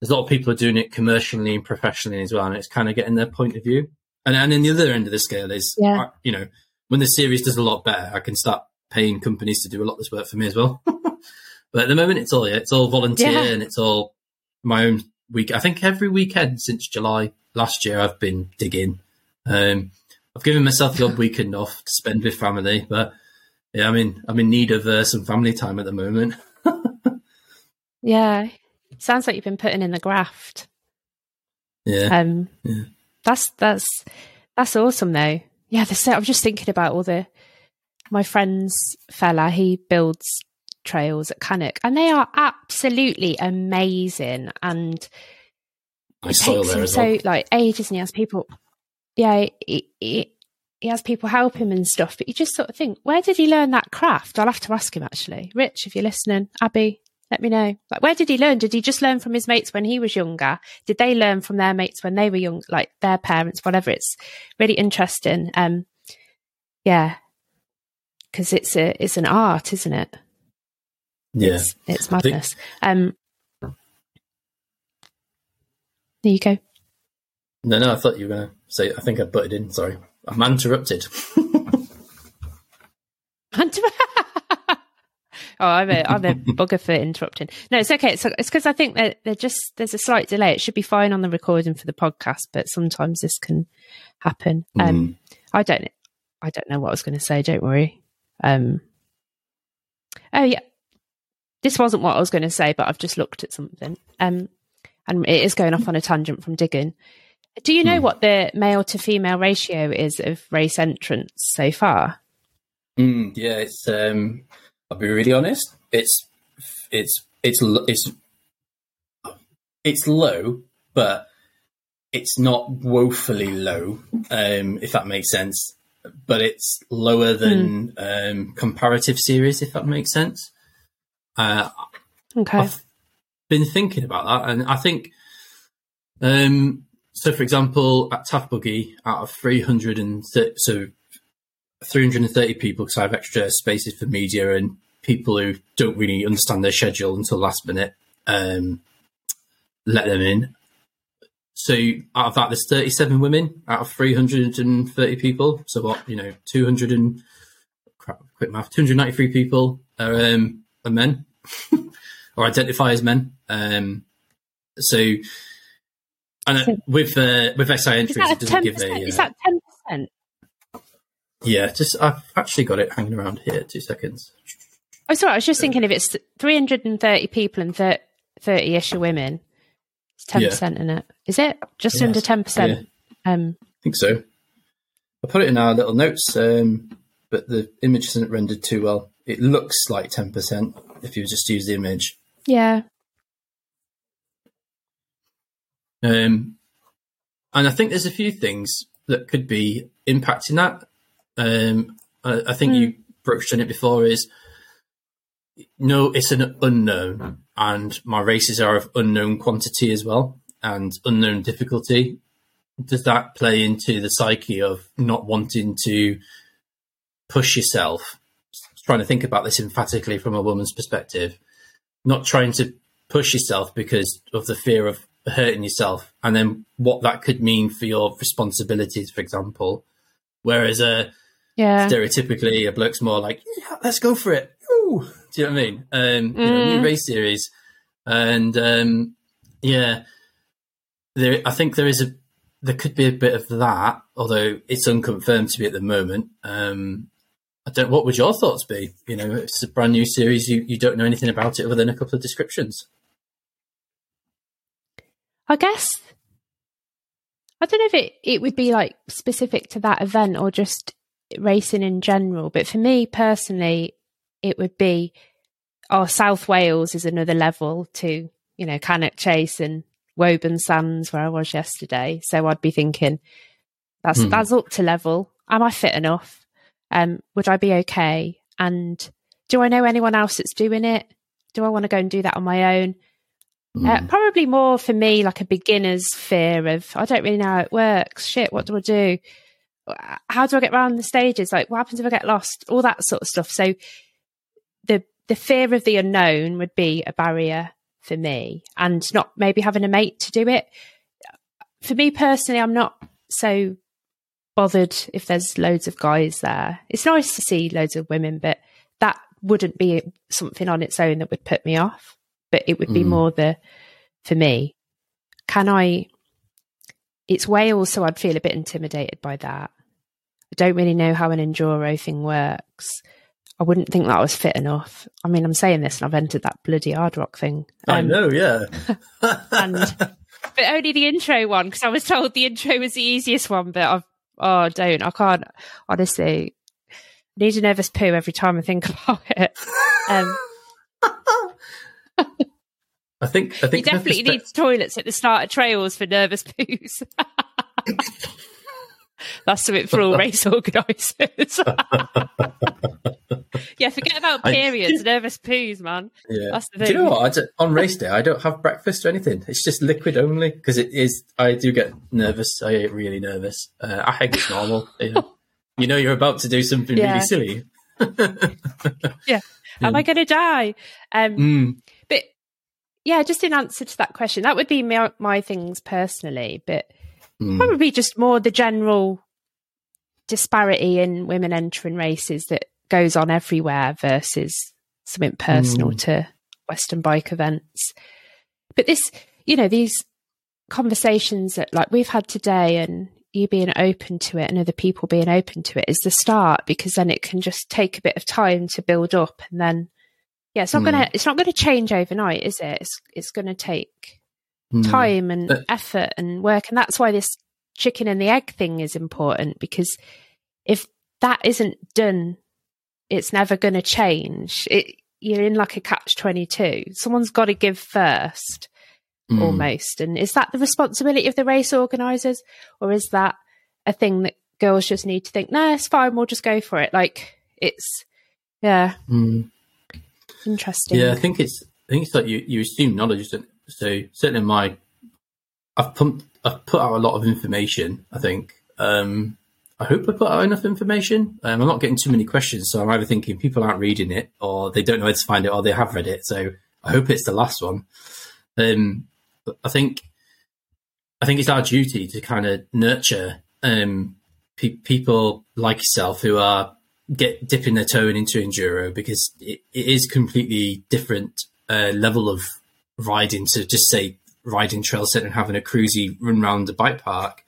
B: There's a lot of people are doing it commercially and professionally as well, and it's kind of getting their point of view. And and then the other end of the scale is,
A: Yeah.
B: I- you know, when the series does a lot better, I can start paying companies to do a lot of this work for me as well. but at the moment, it's all yeah, it's all volunteer
A: Yeah.
B: and it's all my own week. I think every weekend since July last year, I've been digging. Um, I've given myself the odd weekend off to spend with family, but yeah, I'm in I'm in need of uh, some family time at the moment.
A: Yeah. Sounds like you've been putting in the graft.
B: Yeah,
A: Um,
B: Yeah.
A: that's that's that's awesome though. Yeah, the so I'm just thinking about all the my friend's fella. He builds trails at Cannock, and they are absolutely amazing. And
B: I
A: it takes him so
B: well.
A: like ages, and he has people. Yeah, he, he, he has people help him and stuff. But you just sort of think, where did he learn that craft? I'll have to ask him actually. Rich, if you're listening, Abby, let me know. Like, where did he learn? Did he just learn from his mates when he was younger? Did they learn from their mates when they were young, like their parents, whatever? It's really interesting. Um, yeah, because it's a it's an art, isn't it?
B: Yeah,
A: It's, it's
B: think-
A: madness. Um, there you go.
B: no, no, I thought you were going to say. I think I butted in. Sorry, I'm interrupted.
A: oh, I'm a I'm a bugger for interrupting. No, it's okay. It's it's because I think that they're just there's a slight delay. It should be fine on the recording for the podcast, but sometimes this can happen. Um, I don't I don't know what I was going to say. Don't worry. Um, oh yeah, this wasn't what I was going to say, but I've just looked at something. Um, and it is going off on a tangent from digging. Do you know
B: Hmm.
A: what the male to female ratio is of race entrants so far?
B: Mm, yeah, it's. Um, I'll be really honest. It's it's it's it's it's low, but it's not woefully low. Um, if that makes sense. But it's lower than um, comparative series, if that makes sense. Uh,
A: Okay.
B: I've been thinking about that, and I think, um, so for example, at Taff Buggy, out of 330, so 330 people, because I have extra spaces for media and people who don't really understand their schedule until last minute, um, let them in. So out of that, there's 37 women out of 330 people. So what, you know, 200 and crap, quick math, 293 people are, um, are men or identify as men. Um, so, and uh,
A: So-
B: with uh, with SI entries, it doesn't give a.
A: Is
B: uh,
A: that ten percent?
B: yeah, just I've actually got it hanging around here. Two seconds.
A: Oh, sorry. I was just thinking if it's three hundred and thirty people and thirty ish are women, it's ten percent in it. Is it just
B: Yes.
A: under ten
B: Yeah,
A: percent? Um,
B: I think so. I put it in our little notes, um, but the image isn't rendered too well. It looks like ten percent if you just use the image.
A: yeah.
B: Um, and I think there's a few things that could be impacting that. Um, I, I think you broached on it before is no, it's an unknown, and my races are of unknown quantity as well and unknown difficulty. Does that play into the psyche of not wanting to push yourself? Trying to think about this emphatically from a woman's perspective, not trying to push yourself because of the fear of hurting yourself, and then what that could mean for your responsibilities, for example. Whereas a
A: Yeah.
B: stereotypically a bloke's more like, yeah, let's go for it. Ooh. Do you know what I mean? Um, you know, new
A: Mm.
B: race series, and um, yeah, there. I think there is a there could be a bit of that, although it's unconfirmed to be at the moment. Um, I don't. What would your thoughts be? You know, it's a brand new series. You you don't know anything about it other than a couple of descriptions.
A: I guess I don't know if it, it would be like specific to that event or just racing in general, but for me personally, it would be oh South Wales is another level to, you know, Cannock Chase and Woburn Sands where I was yesterday. So I'd be thinking that's
B: Hmm.
A: that's up to level. Am I fit enough? Um, would I be okay? And do I know anyone else that's doing it? Do I want to go and do that on my own? Uh,
B: Mm.
A: probably more for me, like a beginner's fear of I don't really know how it works. Shit, what do I do? how do I get around the stages? Like, what happens if I get lost? All that sort of stuff. So the the fear of the unknown would be a barrier for me, and not maybe having a mate to do it. For me personally, I'm not so bothered if there's loads of guys there. It's nice to see loads of women, but that wouldn't be something on its own that would put me off. But it would be mm. more the for me. Can I? It's Wales, so I'd feel a bit intimidated by that. I don't really know how an enduro thing works. I wouldn't think that I was fit enough. I mean, I'm saying this and I've entered that bloody hard rock thing.
B: Um, I know, yeah.
A: and but only the intro one because I was told the intro was the easiest one. But I've oh, don't I can't honestly. Need a nervous poo every time I think about it. Um,
B: I think I think
A: you definitely need toilets at the start of trails for nervous poos. That's something for all race organisers. yeah, forget about periods, I, nervous poos, man.
B: Yeah. Do you know what? on race day, I don't have breakfast or anything. It's just liquid only because it is. I do get nervous. I get really nervous. Uh, I think it's normal. You know, you know you're about to do something yeah. really silly.
A: yeah. Am I going to die? Um, mm. But yeah, just in answer to that question, that would be my, my things personally. But mm. probably just more the general disparity in women entering races that goes on everywhere versus something personal mm. to Western bike events. But this, you know, these conversations that like we've had today and you being open to it and other people being open to it is the start because then it can just take a bit of time to build up and then yeah it's not mm. gonna it's not gonna change overnight is it it's it's gonna take mm. time and uh, effort and work and that's why this chicken and the egg thing is important because if that isn't done, it's never going to change. It, you're in like a catch 22. Someone's got to give first, mm. almost. And is that the responsibility of the race organisers, or is that a thing that girls just need to think, no, it's fine, we'll just go for it? Like, it's, yeah. Mm. Interesting.
B: Yeah, I think it's, I think it's like you, you assume knowledge. So certainly my, I've pumped, I've put out a lot of information, I think. Um, I hope I put out enough information. Um, I'm not getting too many questions, so I'm either thinking people aren't reading it, or they don't know where to find it, or they have read it. So I hope it's the last one. Um, I think I think it's our duty to kind of nurture um, pe- people like yourself who are get dipping their toe into enduro because it, it is completely different uh, level of riding to just say riding trail set and having a cruisy run around the bike park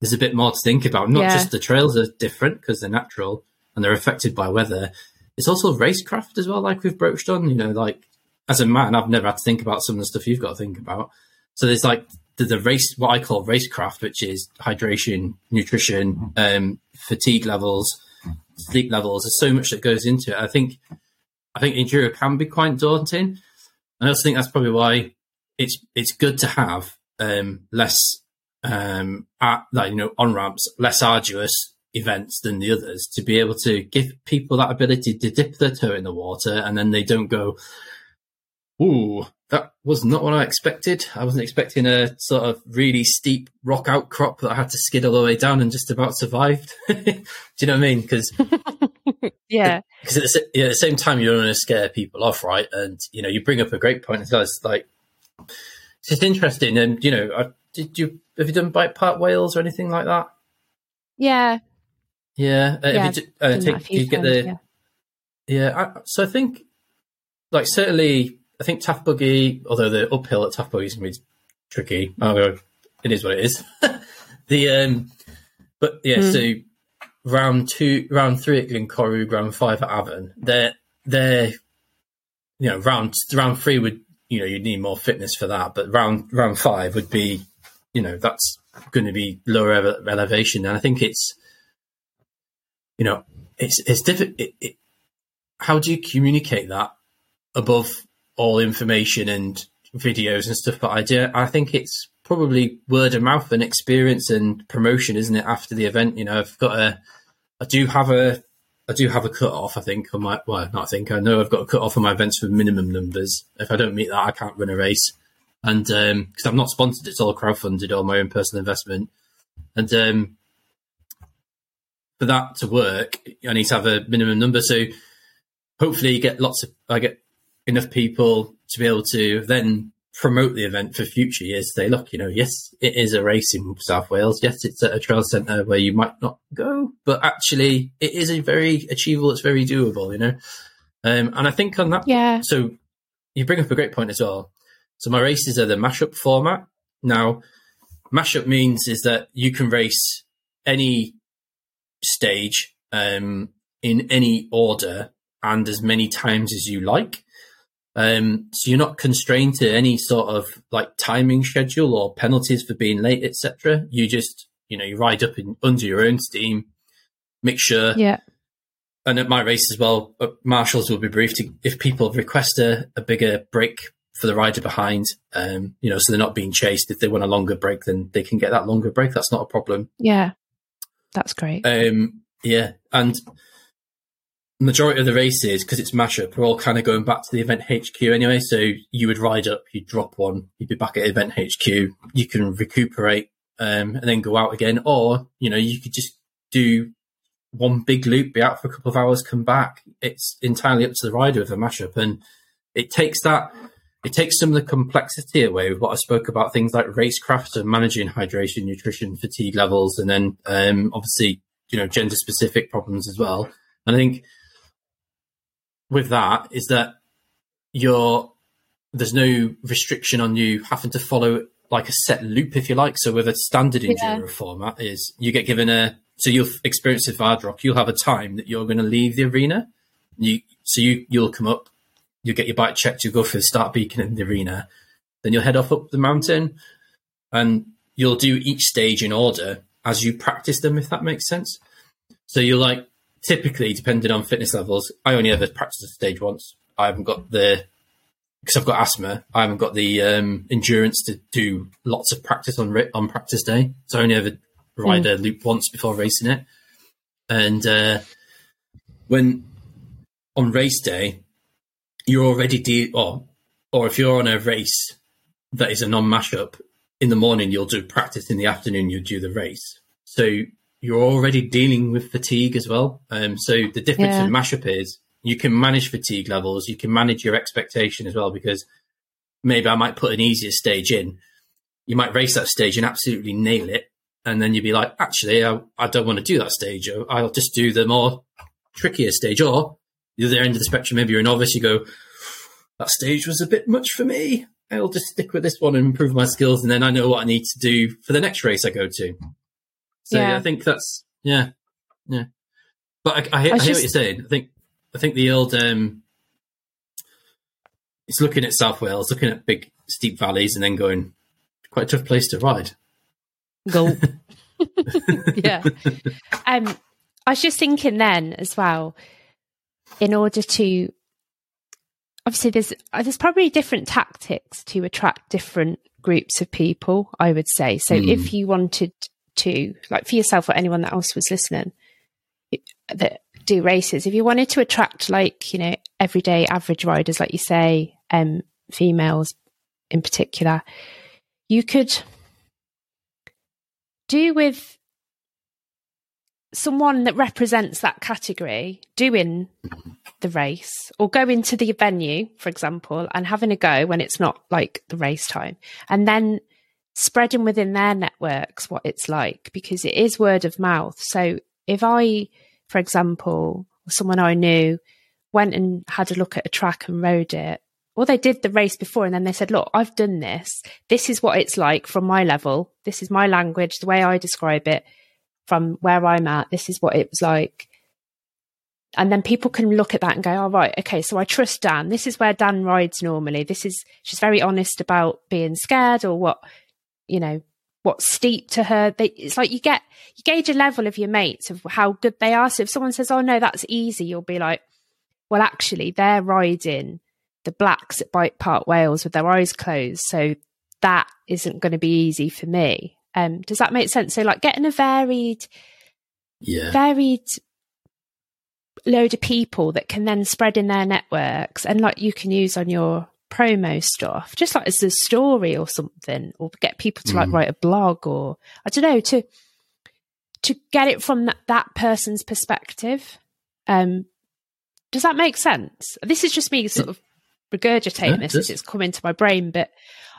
B: there's a bit more to think about. Not yeah. just the trails are different because they're natural and they're affected by weather. It's also racecraft as well, like we've broached on. You know, like as a man, I've never had to think about some of the stuff you've got to think about. So there's like the, the race, what I call racecraft, which is hydration, nutrition, um, fatigue levels, sleep levels. There's so much that goes into it. I think, I think enduro can be quite daunting. I also think that's probably why it's it's good to have um, less um, at, like you know on ramps, less arduous events than the others to be able to give people that ability to dip their toe in the water and then they don't go, "Ooh, that was not what I expected. I wasn't expecting a sort of really steep rock outcrop that I had to skid all the way down and just about survived." Do you know what I mean? Because
A: yeah,
B: because at, the, yeah, at the same time you don't want to scare people off, right? And you know, you bring up a great point. It's like it's just interesting, and you know, I, did you have you done bike park Wales or anything like that?
A: Yeah.
B: Yeah. Uh, yeah you, uh, take, you get the. Yeah. yeah I, so I think, like, certainly, I think Taff Buggy, although the uphill at Taff Buggy is going to be tricky. Oh, it is what it is. the um, but yeah, mm. so round two, round three at Glyncorrwg, round five at Afan. They're they're you know round round three would you know you'd need more fitness for that, but round round five would be you know that's going to be lower elevation, and I think it's you know it's it's difficult. It, it, how do you communicate that above all information and videos and stuff? But I do, I think it's probably word of mouth and experience and promotion, isn't it? After the event, you know, I've got a, I do have a, I do have a cut off. I think on my, well, not I think I know I've got a cut off on my events for minimum numbers. If I don't meet that, I can't run a race and because um, I'm not sponsored, it's all crowdfunded or my own personal investment. And um, for that to work, I need to have a minimum number. So hopefully, you get lots of I get enough people to be able to then promote the event for future years. Say, look, you know, yes, it is a race in South Wales. Yes, it's at a trail centre where you might not go, but actually, it is a very achievable. It's very doable. You know, um, and I think on that,
A: yeah.
B: So you bring up a great point as well. So my races are the mashup format. Now, mashup means is that you can race any stage um, in any order and as many times as you like. Um, so you're not constrained to any sort of like timing schedule or penalties for being late, etc. You just, you know, you ride up in, under your own steam, make sure.
A: Yeah.
B: And at my race as well, uh, marshals will be briefed if people request a, a bigger break for the rider behind, um, you know, so they're not being chased. If they want a longer break, then they can get that longer break. That's not a problem.
A: Yeah, that's great.
B: Um, yeah, and majority of the races because it's mashup, we're all kind of going back to the event HQ anyway. So you would ride up, you'd drop one, you'd be back at event HQ. You can recuperate um, and then go out again, or you know, you could just do one big loop, be out for a couple of hours, come back. It's entirely up to the rider with a mashup, and it takes that. It takes some of the complexity away with what I spoke about things like racecraft and managing hydration, nutrition, fatigue levels, and then um, obviously you know gender specific problems as well. And I think with that is that you're there's no restriction on you having to follow like a set loop if you like. So with a standard enduro yeah. format is you get given a so you'll experience with Ard Rock, you'll have a time that you're going to leave the arena. You so you you'll come up, you'll get your bike checked, you'll go for the start beacon in the arena, then you'll head off up the mountain, and you'll do each stage in order as you practice them, if that makes sense. So you're like typically, depending on fitness levels, I only ever practice a stage once. I haven't got the because I've got asthma. I haven't got the um, endurance to do lots of practice on on practice day. So I only ever ride mm. a loop once before racing it. And uh, when on race day, you're already de- or or if you're on a race that is a non mashup in the morning, you'll do practice in the afternoon. You do the race. So you're already dealing with fatigue as well. Um, so the difference yeah. in mashup is you can manage fatigue levels, you can manage your expectation as well, because maybe I might put an easier stage in. You might race that stage and absolutely nail it. And then you'd be like, actually, I, I don't want to do that stage. I'll just do the more trickier stage. Or the other end of the spectrum, maybe you're a novice, you go, that stage was a bit much for me. I'll just stick with this one and improve my skills. And then I know what I need to do for the next race I go to. So yeah. I think that's yeah, yeah. But I, I, I, I hear just... what you're saying. I think I think the old um, it's looking at South Wales, looking at big steep valleys, and then going quite a tough place to ride.
A: Go. yeah. Um, I was just thinking then as well. In order to obviously there's there's probably different tactics to attract different groups of people i would say so mm. if you wanted to, like for yourself or anyone that else was listening, that do races, if you wanted to attract like, you know, everyday average riders, like you say, um, females in particular, you could do with someone that represents that category doing the race or going to the venue, for example, and having a go when it's not like the race time. And then spreading within their networks what it's like because it is word of mouth. So if I, for example, someone I knew went and had a look at a track and rode it, or they did the race before and then they said, Look, I've done this. This is what it's like from my level. This is my language, the way I describe it from where I'm at. This is what it was like. And then people can look at that and go, oh, right, okay, so I trust Dan. This is where Dan rides normally. This is, she's very honest about being scared or what you know, what's steep to her. They, it's like you get, you gauge a level of your mates of how good they are. So if someone says, oh no, that's easy, you'll be like, well, actually, they're riding the blacks at Bike Park Wales with their eyes closed. So that isn't going to be easy for me. Um, does that make sense? So like getting a varied,
B: yeah,
A: varied load of people that can then spread in their networks and like you can use on your promo stuff, just like as a story or something, or get people to like mm. write a blog or I don't know to to get it from that, that person's perspective. Um, does that make sense? This is just me sort of regurgitating yeah, this as it's come into my brain, but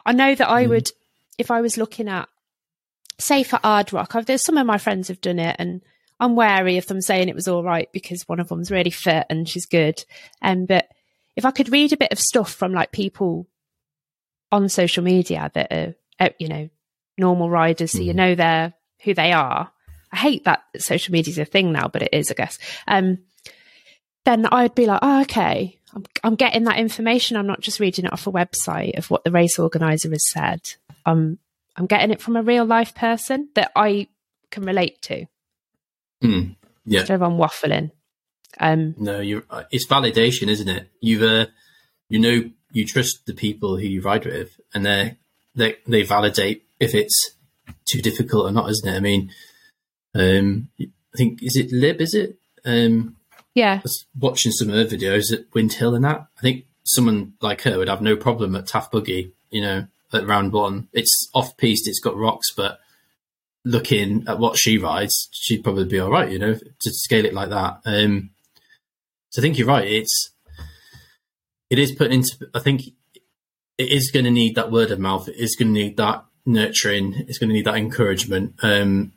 A: I know that I mm. would, if I was looking at, say, for Ard Rock, I've, there's some of my friends have done it, and I'm wary of them saying it was all right because one of them's really fit and she's good. Um, but if I could read a bit of stuff from like people on social media that are, uh, you know, normal riders, so mm. you know they're who they are. I hate that social media is a thing now, but it is, I guess. Um, then I'd be like, oh, okay, I'm, I'm, getting that information. I'm not just reading it off a website of what the race organizer has said. I'm I'm getting it from a real life person that I can relate to.
B: Mm, yeah,
A: instead of I'm waffling.
B: Um, no, you uh, it's validation, isn't it? You've uh, you know you trust the people who you ride with, and they they they validate if it's too difficult or not, isn't it? I mean, um, I think is it Lib? Is it? Um,
A: yeah. I
B: was watching some of her videos at Windhill and that. I think someone like her would have no problem at Taff Buggy. You know, at round one, it's off piste, it's got rocks, but looking at what she rides, she'd probably be all right. You know, to scale it like that. Um, so I think you're right. It's it is put into. I think it is going to need that word of mouth. It is going to need that nurturing. It's going to need that encouragement. Um,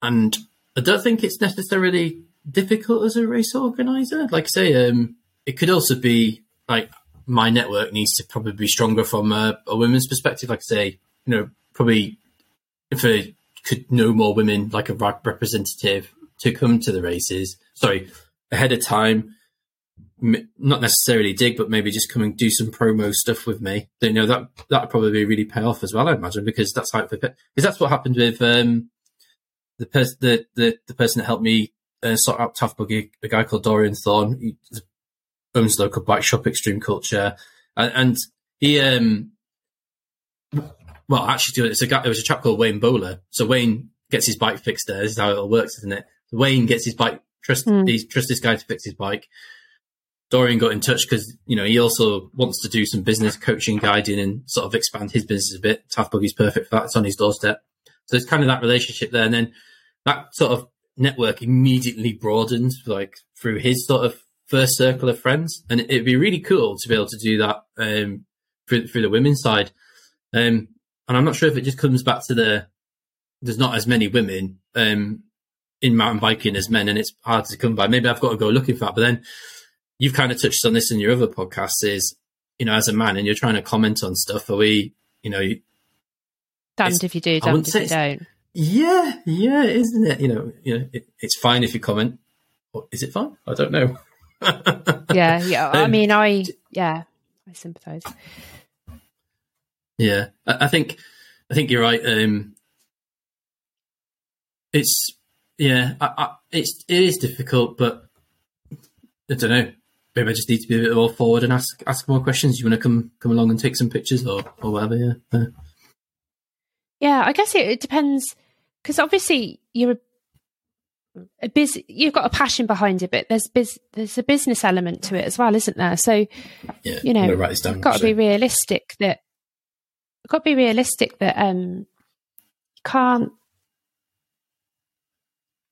B: and I don't think it's necessarily difficult as a race organizer. Like I say, um, it could also be like my network needs to probably be stronger from a, a women's perspective. Like I say, you know, probably if I could know more women, like a representative, to come to the races. Sorry, ahead of time. Not necessarily dig, but maybe just come and do some promo stuff with me. You know that that would probably really pay off as well. I imagine because that's how it, because that's what happened with um, the person the, the the person that helped me uh, sort out Taff Buggy, a guy called Dorian Thorn, He owns local bike shop, Extreme Culture, and, and he um, well actually it's a guy. It was a chap called Wayne Bowler. So Wayne gets his bike fixed there. This is how it all works, isn't it? Wayne gets his bike Trust mm. he trust this guy to fix his bike. Dorian got in touch because you know he also wants to do some business coaching, guiding, and sort of expand his business a bit. Taff Buggy's perfect for that; it's on his doorstep. So it's kind of that relationship there, and then that sort of network immediately broadened, like through his sort of first circle of friends, and it'd be really cool to be able to do that um, through, through the women's side. Um, and I'm not sure if it just comes back to the there's not as many women um, in mountain biking as men, and it's hard to come by. Maybe I've got to go looking for that. But then you've kind of touched on this in your other podcasts. Is you know, as a man, and you're trying to comment on stuff. Are we, you know,
A: damned if you do, damned if you don't.
B: Yeah, yeah, isn't it? You know, you know, it, it's fine if you comment. Or is it fine? I don't know.
A: yeah, yeah. Um, I mean, I yeah, I sympathise.
B: Yeah, I, I, think I think you're right. Um, it's yeah, I, I, it's it is difficult, but I don't know. Maybe I just need to be a bit more forward and ask ask more questions. You want to come come along and take some pictures or or whatever? Yeah.
A: Yeah, yeah I guess it, it depends because obviously you're a, a busy, you've got a passion behind it, but there's biz, there's a business element to it as well, isn't there? So yeah, you know, write down, got to be realistic that got to be realistic that um you can't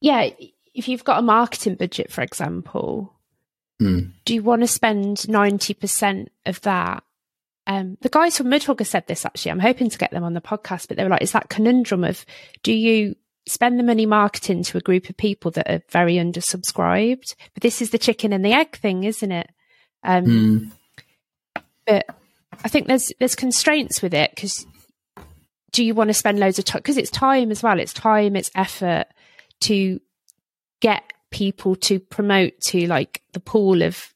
A: yeah, if you've got a marketing budget, for example, mm. do you want to spend 90% of that? Um, the guys from Mudhugger said this actually. I'm hoping to get them on the podcast, but they were like, it's that conundrum of do you spend the money marketing to a group of people that are very undersubscribed? But this is the chicken and the egg thing, isn't it? Um, mm. But I think there's there's constraints with it because do you want to spend loads of time? Because it's time as well. It's time, it's effort to get people to promote to like the pool of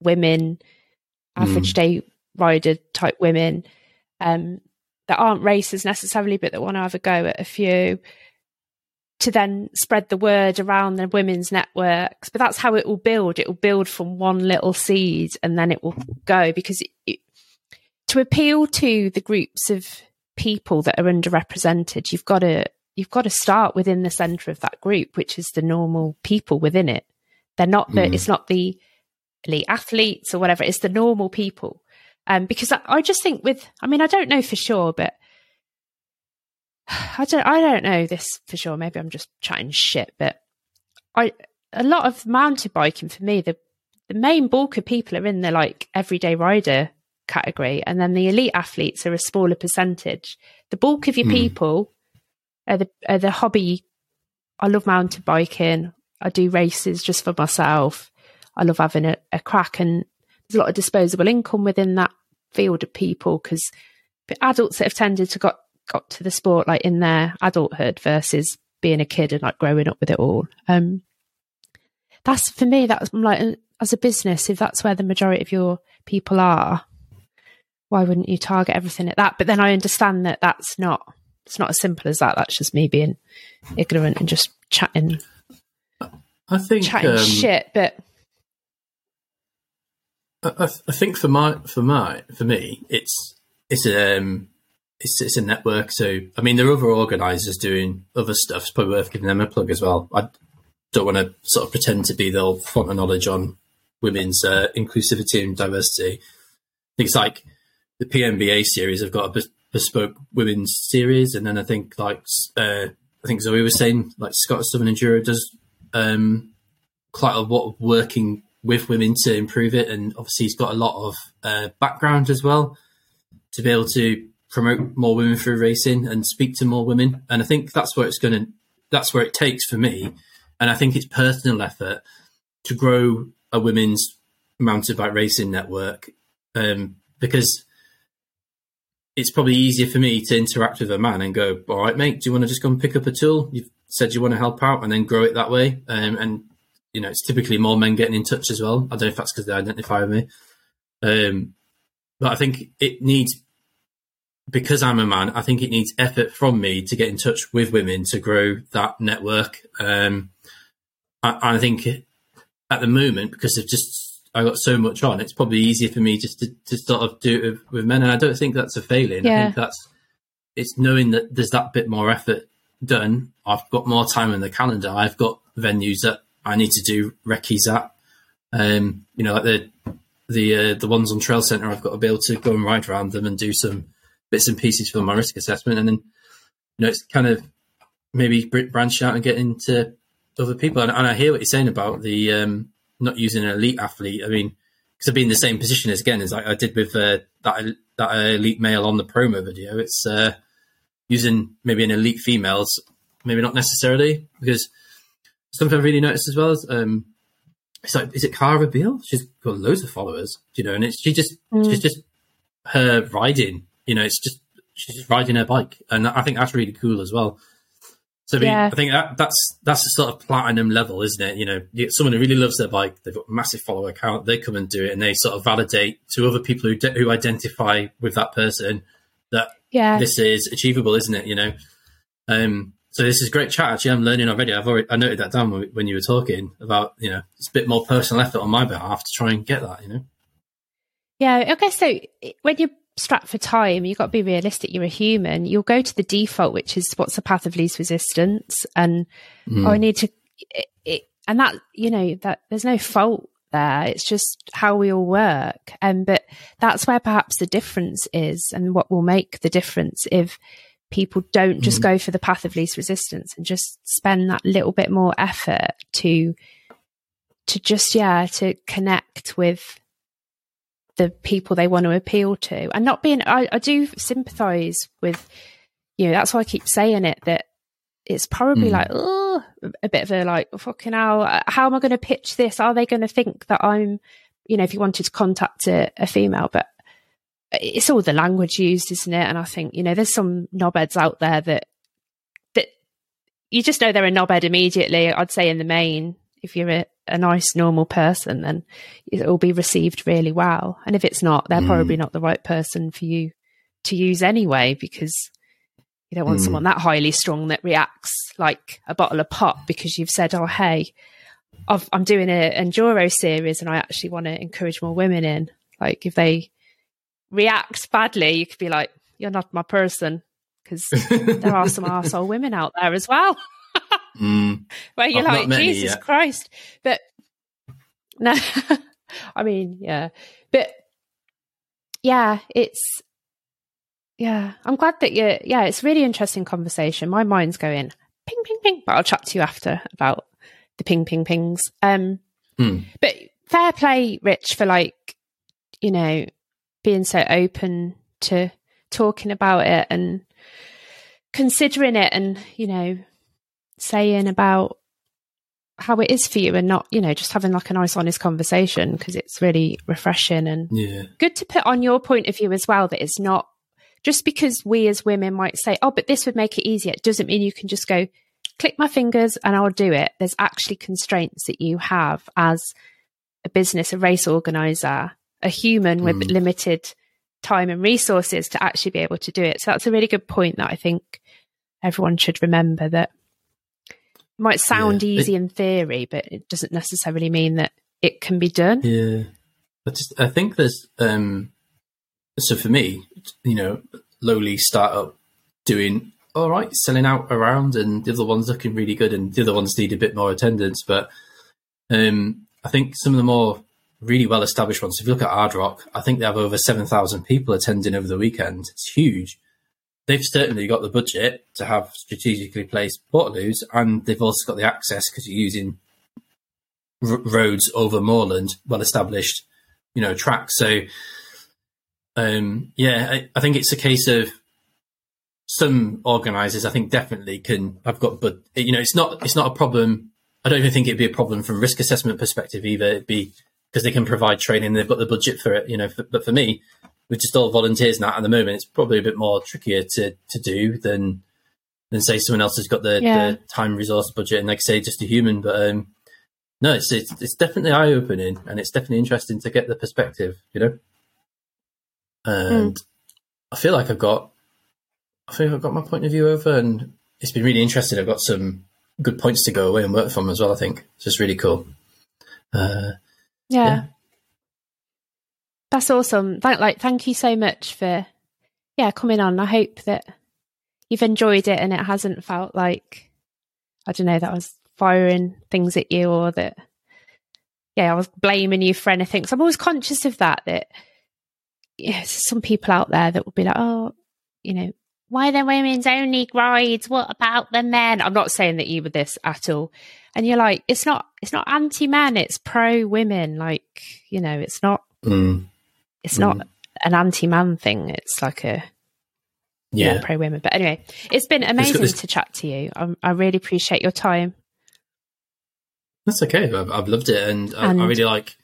A: women, average mm. day rider type women, um, that aren't racers necessarily, but that want to have a go at a few to then spread the word around the women's networks. But that's how it will build. It will build from one little seed and then it will go because it, it, to appeal to the groups of people that are underrepresented, you've got to you've got to start within the center of that group, which is the normal people within it. They're not the, mm. it's not the elite athletes or whatever, it's the normal people. Um, because I, I just think with, I mean, I don't know for sure, but I don't I don't know this for sure. Maybe I'm just chatting shit, but I a lot of mountain biking for me, the the main bulk of people are in the like everyday rider category, and then the elite athletes are a smaller percentage. The bulk of your mm. people the the hobby. I love mountain biking. I do races just for myself. I love having a, a crack, and there's a lot of disposable income within that field of people because adults that have tended to got got to the sport like in their adulthood versus being a kid and like growing up with it all. Um, that's for me. That's like as a business, if that's where the majority of your people are, why wouldn't you target everything at that? But then I understand that that's not. It's not as simple as that. That's just me being ignorant and just chatting.
B: I think
A: chatting um, shit, but
B: I, I, think for my for my for me, it's it's um it's it's a network. So I mean, there are other organisers doing other stuff. It's probably worth giving them a plug as well. I don't want to sort of pretend to be the font of knowledge on women's uh, inclusivity and diversity. Things like the PMBA series have got a bespoke women's series, and then I think like uh, I think Zoe was saying like Scottish Southern Enduro does um, quite a lot of working with women to improve it, and obviously he's got a lot of uh, background as well to be able to promote more women through racing and speak to more women. And I think that's where it's going to, that's where it takes for me. And I think it's personal effort to grow a women's mountain bike racing network um, because it's probably easier for me to interact with a man and go, all right, mate, do you want to just go and pick up a tool? You've said you want to help out and then grow it that way. Um, and you know, it's typically more men getting in touch as well. I don't know if that's because they identify with me. Um, but I think it needs, because I'm a man, I think it needs effort from me to get in touch with women to grow that network. Um, I, I think at the moment, because of just, I got so much on, it's probably easier for me just to, to sort of do it with, with men. And I don't think that's a failing. Yeah. I think that's, it's knowing that there's that bit more effort done. I've got more time in the calendar. I've got venues that I need to do recce's at. Um, you know, like the the uh, the ones on Trail Centre, I've got to be able to go and ride around them and do some bits and pieces for my risk assessment, and then you know, it's kind of maybe branch out and get into other people. And, and I hear what you're saying about the um, not using an elite athlete. I mean, because I've been in the same position as again as I, I did with uh, that that elite male on the promo video. It's uh, using maybe an elite females, maybe not necessarily because something I've really noticed as well is um, it's like is it Cara Beale? She's got loads of followers, you know, and it's she just mm. she's just her riding, you know, it's just she's just riding her bike, and I think that's really cool as well. So I, mean, yeah. I think that that's that's the sort of platinum level, isn't it? You know, someone who really loves their bike, they've got a massive follower account, they come and do it, and they sort of validate to other people who de- who identify with that person that yeah. this is achievable, isn't it? You know, um, so this is great chat. Actually, I'm learning already. I've already I noted that down when you were talking about you know it's a bit more personal effort on my behalf to try and get that. You know.
A: Yeah. Okay. So when you're strapped for time, you've got to be realistic. You're a human. You'll go to the default, which is what's the path of least resistance, and mm. oh, I need to. It, it, and that you know that there's no fault there. It's just how we all work. And um, but that's where perhaps the difference is and what will make the difference if people don't just mm-hmm. go for the path of least resistance and just spend that little bit more effort to to just yeah to connect with the people they want to appeal to and not being I, I do sympathize with you know that's why I keep saying it that it's probably mm. like oh a bit of a like fucking hell how am I going to pitch this are they going to think that I'm you know if you wanted to contact a, a female but it's all the language used, isn't it? And I think, you know, there's some knobheads out there that that you just know they're a knobhead immediately. I'd say in the main, if you're a, a nice, normal person, then it will be received really well. And if it's not, they're mm. probably not the right person for you to use anyway, because you don't want mm. someone that highly strong that reacts like a bottle of pop because you've said, "Oh, hey, i am doing an enduro series and I actually want to encourage more women in." Like if they reacts badly, you could be like, "You're not my person," because there are some asshole women out there as well. Mm. Where you're I've like, Jesus Christ, but no, I mean, yeah, but yeah, it's Yeah, I'm glad that you're, Yeah, it's really interesting conversation. My mind's going ping, ping, ping, but I'll chat to you after about the ping, ping, pings. Um,
B: Mm.
A: but fair play, Rich, for like you know being so open to talking about it and considering it, and you know saying about how it is for you, and not you know just having like a nice, honest conversation because it's really refreshing and
B: Yeah.
A: good to put on your point of view as well that it's not just because we as women might say, oh, but this would make it easier, it doesn't mean you can just go, click my fingers and I'll do it. There's actually constraints that you have as a business, a race organizer, a human with
B: Mm.
A: limited time and resources to actually be able to do it. So that's a really good point that I think everyone should remember that it might sound
B: Yeah.
A: easy in theory, but it doesn't necessarily mean that it can be done.
B: Yeah, I just I think there's um so for me, you know, lowly startup doing all right, selling out around, and the other ones looking really good, and the other ones need a bit more attendance. But um, I think some of the more really well established ones. If you look at Ard Rock, I think they have over seven thousand people attending over the weekend. It's huge. They've certainly got the budget to have strategically placed portaloos, and they've also got the access because you're using r- roads over moorland, well established, you know, tracks. So, um, yeah, I, I think it's a case of some organisers. I think definitely can. I've got, but you know, it's not. It's not a problem. I don't even think it'd be a problem from risk assessment perspective either. It'd be because they can provide training. They've got the budget for it, you know. For, but for me, with just all volunteers now at the moment, it's probably a bit more trickier to to do than than say someone else has got the,
A: Yeah.
B: the time, resource, budget, and like I say just a human. But um, no, it's, it's it's definitely eye opening, and it's definitely interesting to get the perspective, you know. And I feel like I've got, I think I've got my point of view over, and it's been really interesting. I've got some good points to go away and work from as well. I think it's just really cool. Uh,
A: Yeah.
B: Yeah.
A: That's awesome. Thank like thank you so much for yeah, coming on. I hope that you've enjoyed it and it hasn't felt like I don't know, that I was firing things at you or that yeah, I was blaming you for anything. So I'm always conscious of that that yeah, some people out there that will be like, Oh, you know, why are the women's only rides? What about the men? I'm not saying that you were this at all. And you're like, it's not it's not anti men, it's pro women. Like, you know, it's not
B: mm,
A: it's not an anti-man thing. It's like a yeah, pro women. But anyway, it's been amazing
B: this-
A: to chat to you. I, I really appreciate your time.
B: that's okay. I've, I've loved it, and, I, I really like.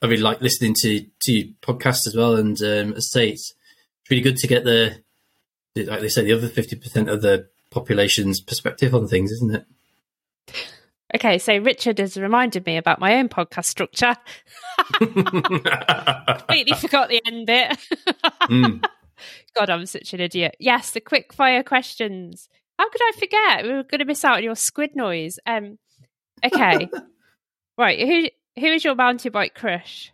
B: I really like listening to to your podcast as well, and um, as I say, it's really good to get the, the like they say, the other fifty percent of the population's perspective on things, isn't it?
A: Okay, so Richard has reminded me about my own podcast structure. Completely forgot the end bit.
B: Mm.
A: God, I'm such an idiot. Yes, the quick fire questions. How could I forget? We were going to miss out on your squid noise. Um, okay, right. Who who is your mountain bike crush?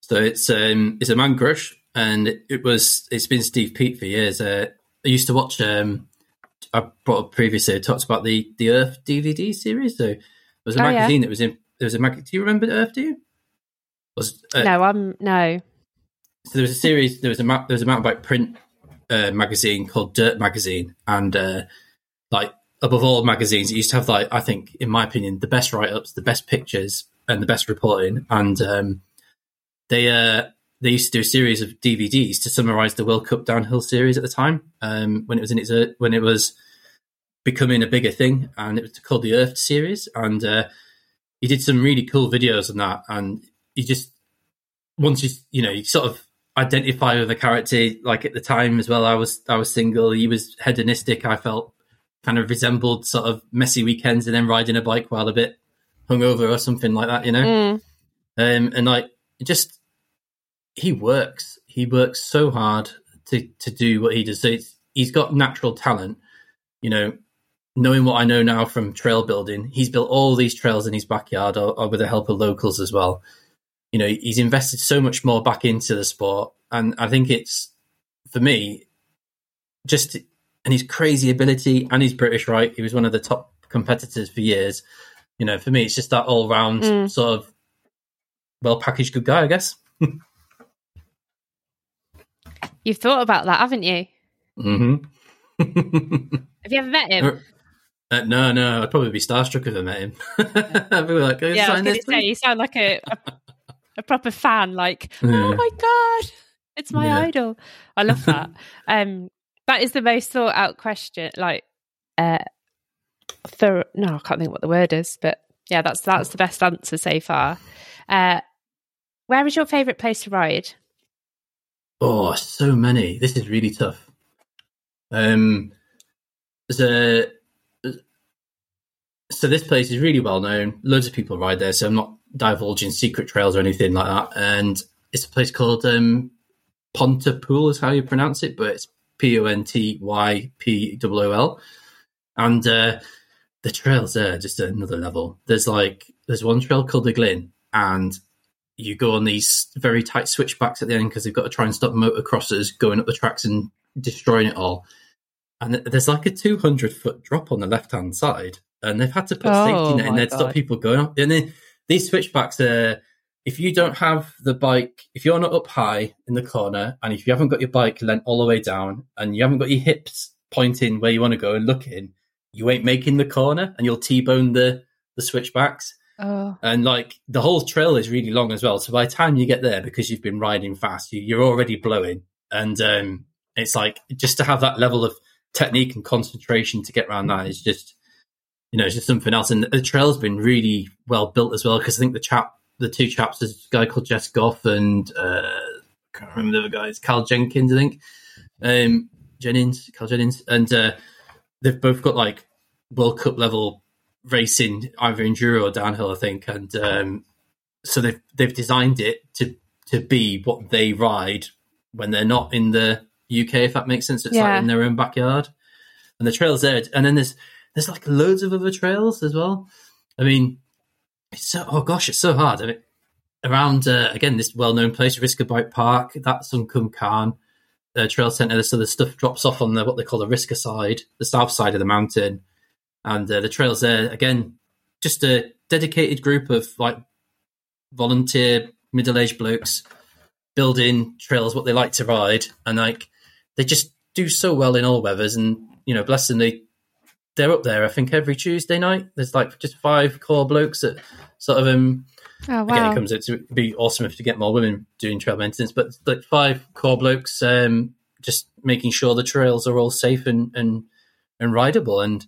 B: So it's um it's a man crush, and it, it was it's been Steve Peat for years. Uh, I used to watch. Um, I brought up previously. I talked about the the Earthed DVD series. So there was a
A: Oh, yeah.
B: magazine that was in. There was a magazine. Do you remember Earthed? Do you? Was uh,
A: no, I'm no.
B: so there was a series. There was a ma- there was a mountain bike print uh, magazine called Dirt Magazine, and uh, like above all magazines, it used to have like I think, in my opinion, the best write ups, the best pictures, and the best reporting. And um, they uh, they used to do a series of DVDs to summarize the World Cup downhill series at the time um, when it was in its uh, when it was becoming a bigger thing, and it was called the Earthed series. And uh, he did some really cool videos on that, and he just once you you know you sort of identify with the character like at the time as well i was i was single he was hedonistic i felt kind of resembled sort of messy weekends and then riding a bike while a bit hungover or something like that you know
A: Mm.
B: um and like just he works he works so hard to to do what he does. So it's, he's got natural talent you know knowing what i know now from trail building he's built all these trails in his backyard or, or with the help of locals as well. You know he's invested so much more back into the sport. And i think it's for me just and his crazy ability and his british right he was one of the top competitors for years. You know for me it's just that all round
A: Mm.
B: sort of well packaged good guy i guess
A: You've thought about that, haven't you?
B: Mm-hmm.
A: Have you ever met him?
B: Uh, no, no, I'd probably be starstruck if I met him. I'd be like,
A: yeah, I was to say, you sound like a, a, a proper fan. Like, yeah. oh my god, it's my yeah. idol. I love that. um, that is the most thought out question. Like, uh, for no, I can't think what the word is, but yeah, that's that's the best answer so far. Uh, where is your favourite place to ride?
B: Oh, so many. This is really tough. Um, a so this place is really well known. Loads of people ride there, so I'm not divulging secret trails or anything like that. And it's a place called um, Pontypool, is how you pronounce it, but it's P O N T Y P O O L. And uh, the trails there are just another level. There's like there's one trail called the Glyn, and you go on these very tight switchbacks at the end because they've got to try and stop motocrossers going up the tracks and destroying it all. And there's like a 200 foot drop on the left hand side, and they've had to put oh, safety net in there to stop people going up. And then these switchbacks are, if you don't have the bike, if you're not up high in the corner, and if you haven't got your bike lent all the way down, and you haven't got your hips pointing where you want to go and looking, you ain't making the corner, and you'll t-bone the the switchbacks. Oh. And like the whole trail is really long as well. So by the time you get there, because you've been riding fast, you, are already blowing. And um, it's like just to have that level of technique and concentration to get around that is just you know, it's just something else. And the trail's been really well built as well because I think the chap, the two chaps, there's a guy called Jess Goff and uh, I can't remember the other guys, Cal Jenkins, I think, um, Jennings, Cal Jennings, and uh, they've both got like World Cup level racing, either enduro or downhill, I think, and um, so they've they've designed it to to be what they ride when they're not in the UK, if that makes sense. It's yeah. like in their own backyard, and the trails there, and then there's there's like loads of other trails as well. I mean, it's so oh gosh, it's so hard. I mean, around uh, again this well-known place, Risca Bike Park, that's on Cwmcarn uh, Trail Centre. So the stuff drops off on the what they call the Risca side, the south side of the mountain, and uh, the trails there again, just a dedicated group of like volunteer middle-aged blokes building trails what they like to ride, and like they just do so well in all weathers, and you know, bless them, they they're up there. I think every Tuesday night there's like just five core blokes that sort of um. Oh, wow. Again, it comes. It'd be awesome if to get more women doing trail maintenance, but like five core blokes, um, just making sure the trails are all safe and and and rideable. And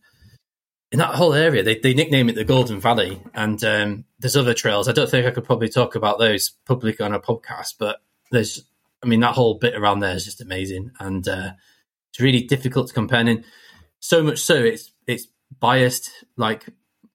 B: in that whole area, they they nickname it the Golden Valley. And um, there's other trails. I don't think I could probably talk about those publicly on a podcast, but there's, I mean, that whole bit around there is just amazing, and uh, it's really difficult to compare. And so much so, it's it's biased like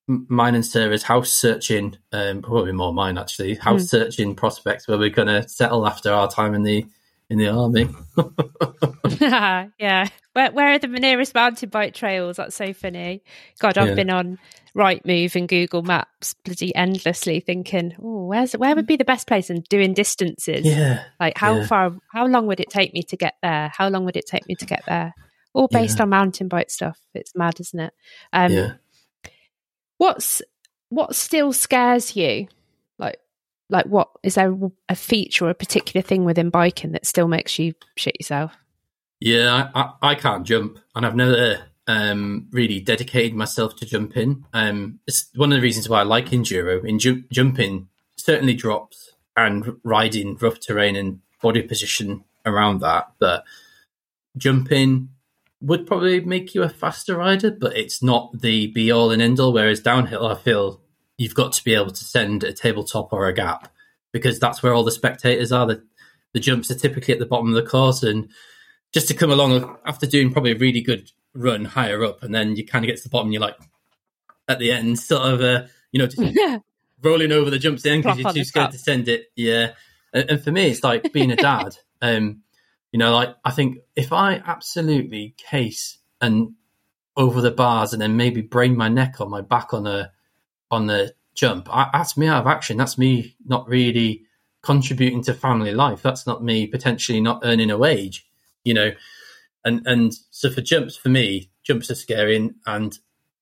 B: mine and Sara's house searching, um, probably more mine actually, house mm. searching prospects where we're going to settle after our time in the in the army.
A: yeah, where where are the nearest mountain bike trails? That's so funny. God, I've yeah. been on Rightmove and Google Maps bloody endlessly, thinking, oh, where's where would be the best place and doing distances.
B: Yeah,
A: like how
B: yeah.
A: far, how long would it take me to get there? How long would it take me to get there? all based yeah. on mountain bike stuff. It's mad, isn't it? Um, yeah. What's what still scares you? Like, what is there a feature or a particular thing within biking that still makes you shit yourself?
B: Yeah, I, I, I can't jump, and I've never um, really dedicated myself to jumping. Um, it's one of the reasons why I like enduro. In ju- jumping, certainly drops and riding rough terrain and body position around that, but jumping would probably make you a faster rider, but it's not the be all and end all. Whereas downhill, I feel you've got to be able to send a tabletop or a gap because that's where all the spectators are. The, the jumps are typically at the bottom of the course, and just to come along after doing probably a really good run higher up, and then you kind of get to the bottom, and you're like at the end, sort of, uh, you know, just rolling over the jumps in because you're too scared to send it. Yeah, and, and, for me, it's like being a dad. um, you know, like I think if I absolutely case and over the bars and then maybe brain my neck or my back on the on the jump, I, that's me out of action. That's me not really contributing to family life. That's not me potentially not earning a wage. You know, and and so for jumps for me, jumps are scary and, and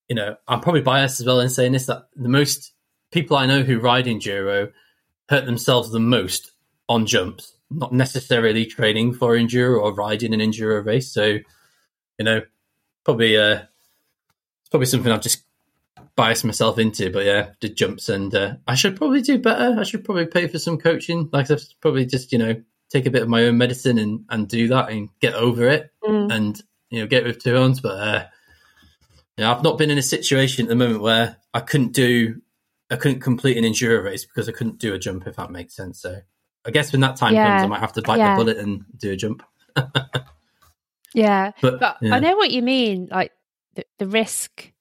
B: you know I'm probably biased as well in saying this that the most people I know who ride enduro hurt themselves the most on jumps not necessarily training for enduro or riding an enduro race. So, you know, probably uh, it's probably something I've just biased myself into. But yeah, did jumps, and uh, I should probably do better. I should probably pay for some coaching. Like I've probably just you know take a bit of my own medicine and and do that and get over it
A: Mm.
B: and you know get with two arms. But uh, yeah, I've not been in a situation at the moment where I couldn't do, I couldn't complete an enduro race because I couldn't do a jump. If that makes sense. So I guess when that time
A: Yeah.
B: comes, I might have to bite
A: Yeah.
B: the bullet and do a jump.
A: Yeah,
B: But,
A: but
B: yeah.
A: I know what you mean. Like the, the risk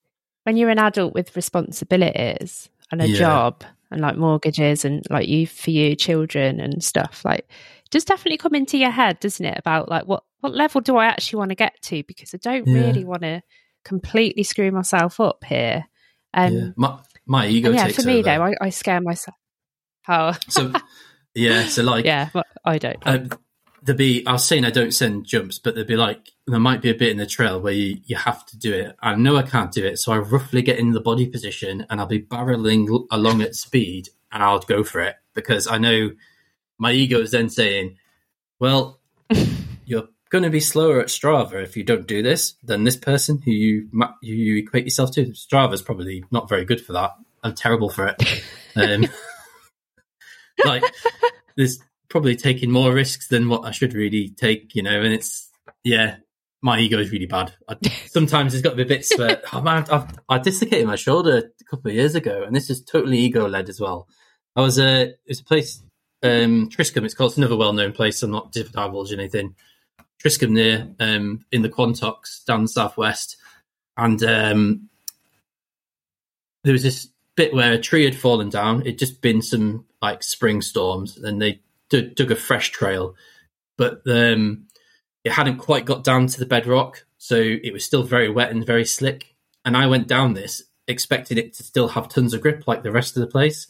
A: when you're an adult with responsibilities and a
B: Yeah.
A: job and like mortgages and like you for you children and stuff. Like, just definitely come into your head, doesn't it? About like what what level do I actually want to get to? Because I don't
B: Yeah.
A: really want to completely screw myself up here. Um,
B: yeah. My my ego
A: yeah, for me
B: over.
A: though, I, I scare myself. How?
B: so yeah, so like
A: yeah, but I don't.
B: um, there'd be I was saying I don't send jumps, but there'd be like there might be a bit in the trail where you, you have to do it. I know I can't do it, so I roughly get in the body position and I'll be barreling along at speed and I'll go for it because I know my ego is then saying, "Well, you're going to be slower at Strava if you don't do this than this person who you who you equate yourself to." Strava's probably not very good for that. I'm terrible for it. Um, like there's probably taking more risks than what I should really take, you know, and it's yeah, my ego is really bad. I, sometimes there's got to be bits where oh man, I've, I dislocated my shoulder a couple of years ago, and this is totally ego led as well. I was a it's a place um Triscombe. It's called it's another well known place. I'm not divulging anything. Triscombe near um in the Quantocks down the southwest, and um there was this bit where a tree had fallen down. It'd just been some like spring storms, and they dug, dug a fresh trail, but um, it hadn't quite got down to the bedrock, so it was still very wet and very slick. And I went down this expecting it to still have tons of grip like the rest of the place,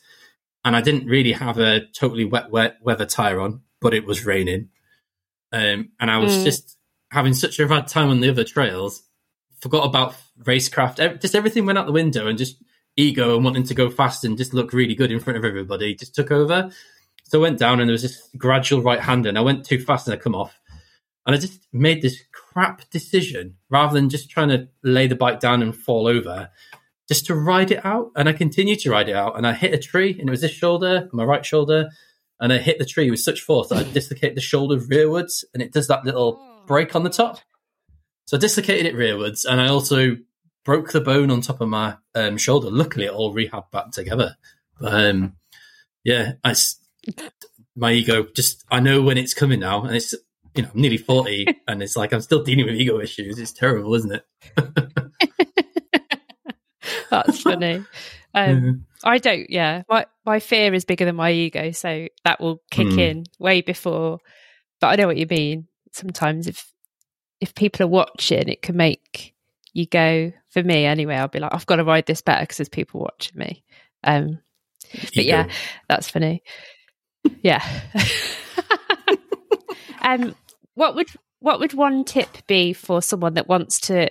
B: and I didn't really have a totally wet, wet weather tire on, but it was raining, um, and I was
A: Mm.
B: just having such a bad time on the other trails. Forgot about racecraft. Just everything went out the window, and just ego and wanting to go fast and just look really good in front of everybody just took over. So I went down and there was this gradual right hander and I went too fast and I come off. And I just made this crap decision rather than just trying to lay the bike down and fall over, just to ride it out. And I continued to ride it out. And I hit a tree and it was this shoulder, my right shoulder. And I hit the tree with such force that I dislocated the shoulder rearwards and it does that little break on the top. So I dislocated it rearwards and I also broke the bone on top of my um, shoulder. Luckily, it all rehabbed back together. But um, yeah, I my ego just I know when it's coming now, and it's you know I'm nearly forty, and it's like I'm still dealing with ego issues. It's terrible, isn't it?
A: That's funny. Um. I don't. Yeah, my my fear is bigger than my ego, so that will kick
B: Hmm.
A: in way before. But I know what you mean. Sometimes if if people are watching, it can make you go. For me, anyway, I'll be like, I've got to ride this better because there's people watching me. Um, but yeah, that's funny. Yeah. um, what would what would one tip be for someone that wants to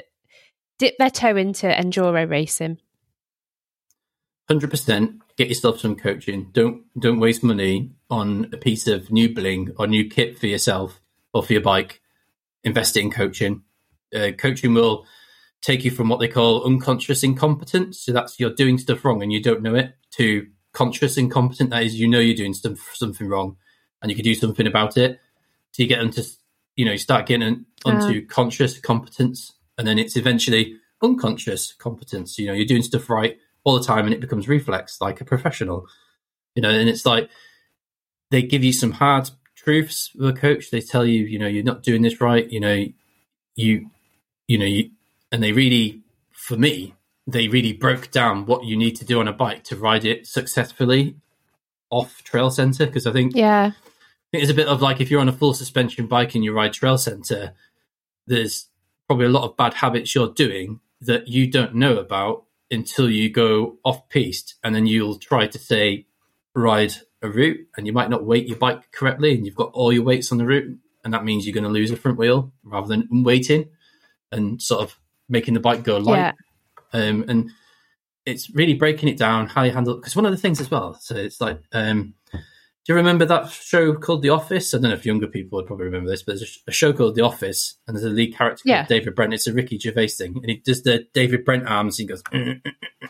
A: dip their toe into enduro racing?
B: hundred percent. Get yourself some coaching. Don't don't waste money on a piece of new bling or new kit for yourself or for your bike. Invest in coaching. Uh, coaching will take you from what they call unconscious incompetence. So that's you're doing stuff wrong and you don't know it. To conscious incompetent. That is you know you're doing some, something wrong and you can do something about it. So you get into you know you start getting onto uh. conscious competence and then it's eventually unconscious competence. You know you're doing stuff right all the time and it becomes reflex like a professional you know and it's like they give you some hard truths with a coach they tell you you know you're not doing this right you know you you know you and they really for me they really broke down what you need to do on a bike to ride it successfully off trail center because i think
A: Yeah,
B: I it's a bit of like if you're on a full suspension bike and you ride trail center, there's probably a lot of bad habits you're doing that you don't know about until you go off piste and then you'll try to say ride a root and you might not weight your bike correctly and you've got all your weights on the root and that means you're going to lose a front wheel rather than weighting and sort of making the bike go light.
A: Yeah,
B: um, and it's really breaking it down how you handle because one of the things as well so it's like um, Do you remember that show called The Office? I don't know if younger people would probably remember this, but there's a, show called The Office, and there's a lead character called
A: Yeah.
B: David Brent. It's a Ricky Gervais thing, and he does the David Brent arms. And he goes, "Mm, mm, mm, mm,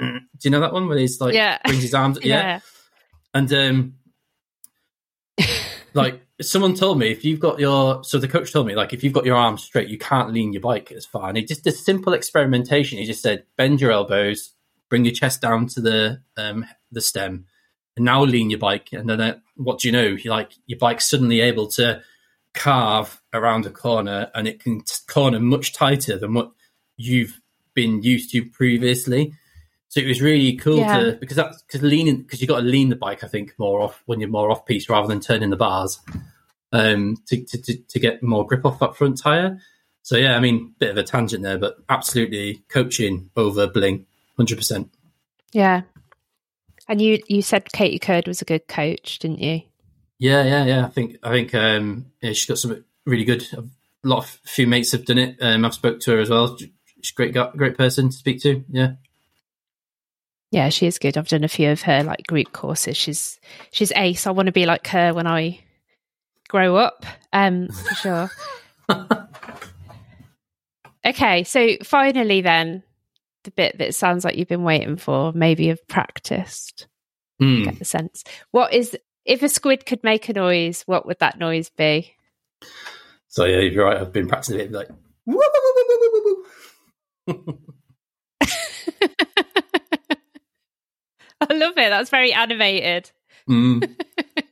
B: mm, mm." do you know that one where he's like
A: Yeah.
B: brings his arms? yeah. And um, like someone told me, if you've got your so the coach told me like if you've got your arms straight, you can't lean your bike as far. And he just did simple experimentation. He just said, bend your elbows, bring your chest down to the um, the stem, and now lean your bike. And then uh, what do you know? You like your bike's suddenly able to carve around a corner, and it can t- corner much tighter than what you've been used to previously. So it was really cool
A: Yeah.
B: to because that's because leaning because you got to lean the bike. I think more off when you're more off piste rather than turning the bars um, to, to to get more grip off that front tire. So yeah, I mean, bit of a tangent there, but absolutely coaching over bling, hundred percent.
A: Yeah. And you you said Katy Curd was a good coach, didn't you?
B: Yeah, yeah, yeah. I think I think um, yeah, she's got some really good. A lot of few mates have done it. Um, I've spoke to her as well. She's a great, great person to speak to. Yeah,
A: Yeah, she is good. I've done a few of her like group courses. She's she's ace. I want to be like her when I grow up. Um, for sure. okay, so finally, then the bit that sounds like you've been waiting for, maybe you've practiced.
B: Hmm.
A: Get the sense. What is if a squid could make a noise? What would that noise be?
B: So yeah, you're right. I've been practicing it like. woo, woo, woo, woo, woo, woo, woo.
A: I love it. That's very animated.
B: Mm.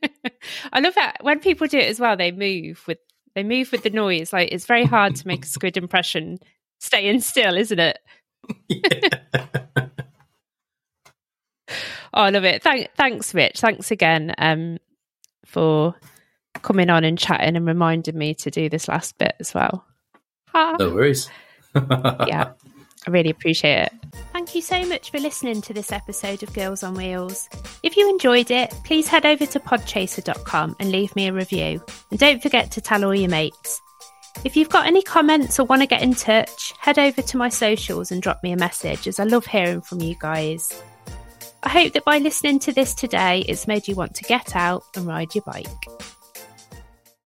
A: I love that when people do it as well. They move with they move with the noise. Like it's very hard to make a squid impression staying still, isn't it? Oh, I love it. Thank, thanks, Rich. Thanks again um, for coming on and chatting and reminding me to do this last bit as well.
B: No worries.
A: yeah, I really appreciate it. Thank you so much for listening to this episode of Girls on Wheels. If you enjoyed it, please head over to podchaser.com and leave me a review. And don't forget to tell all your mates. If you've got any comments or want to get in touch, head over to my socials and drop me a message as I love hearing from you guys. I hope that by listening to this today, it's made you want to get out and ride your bike.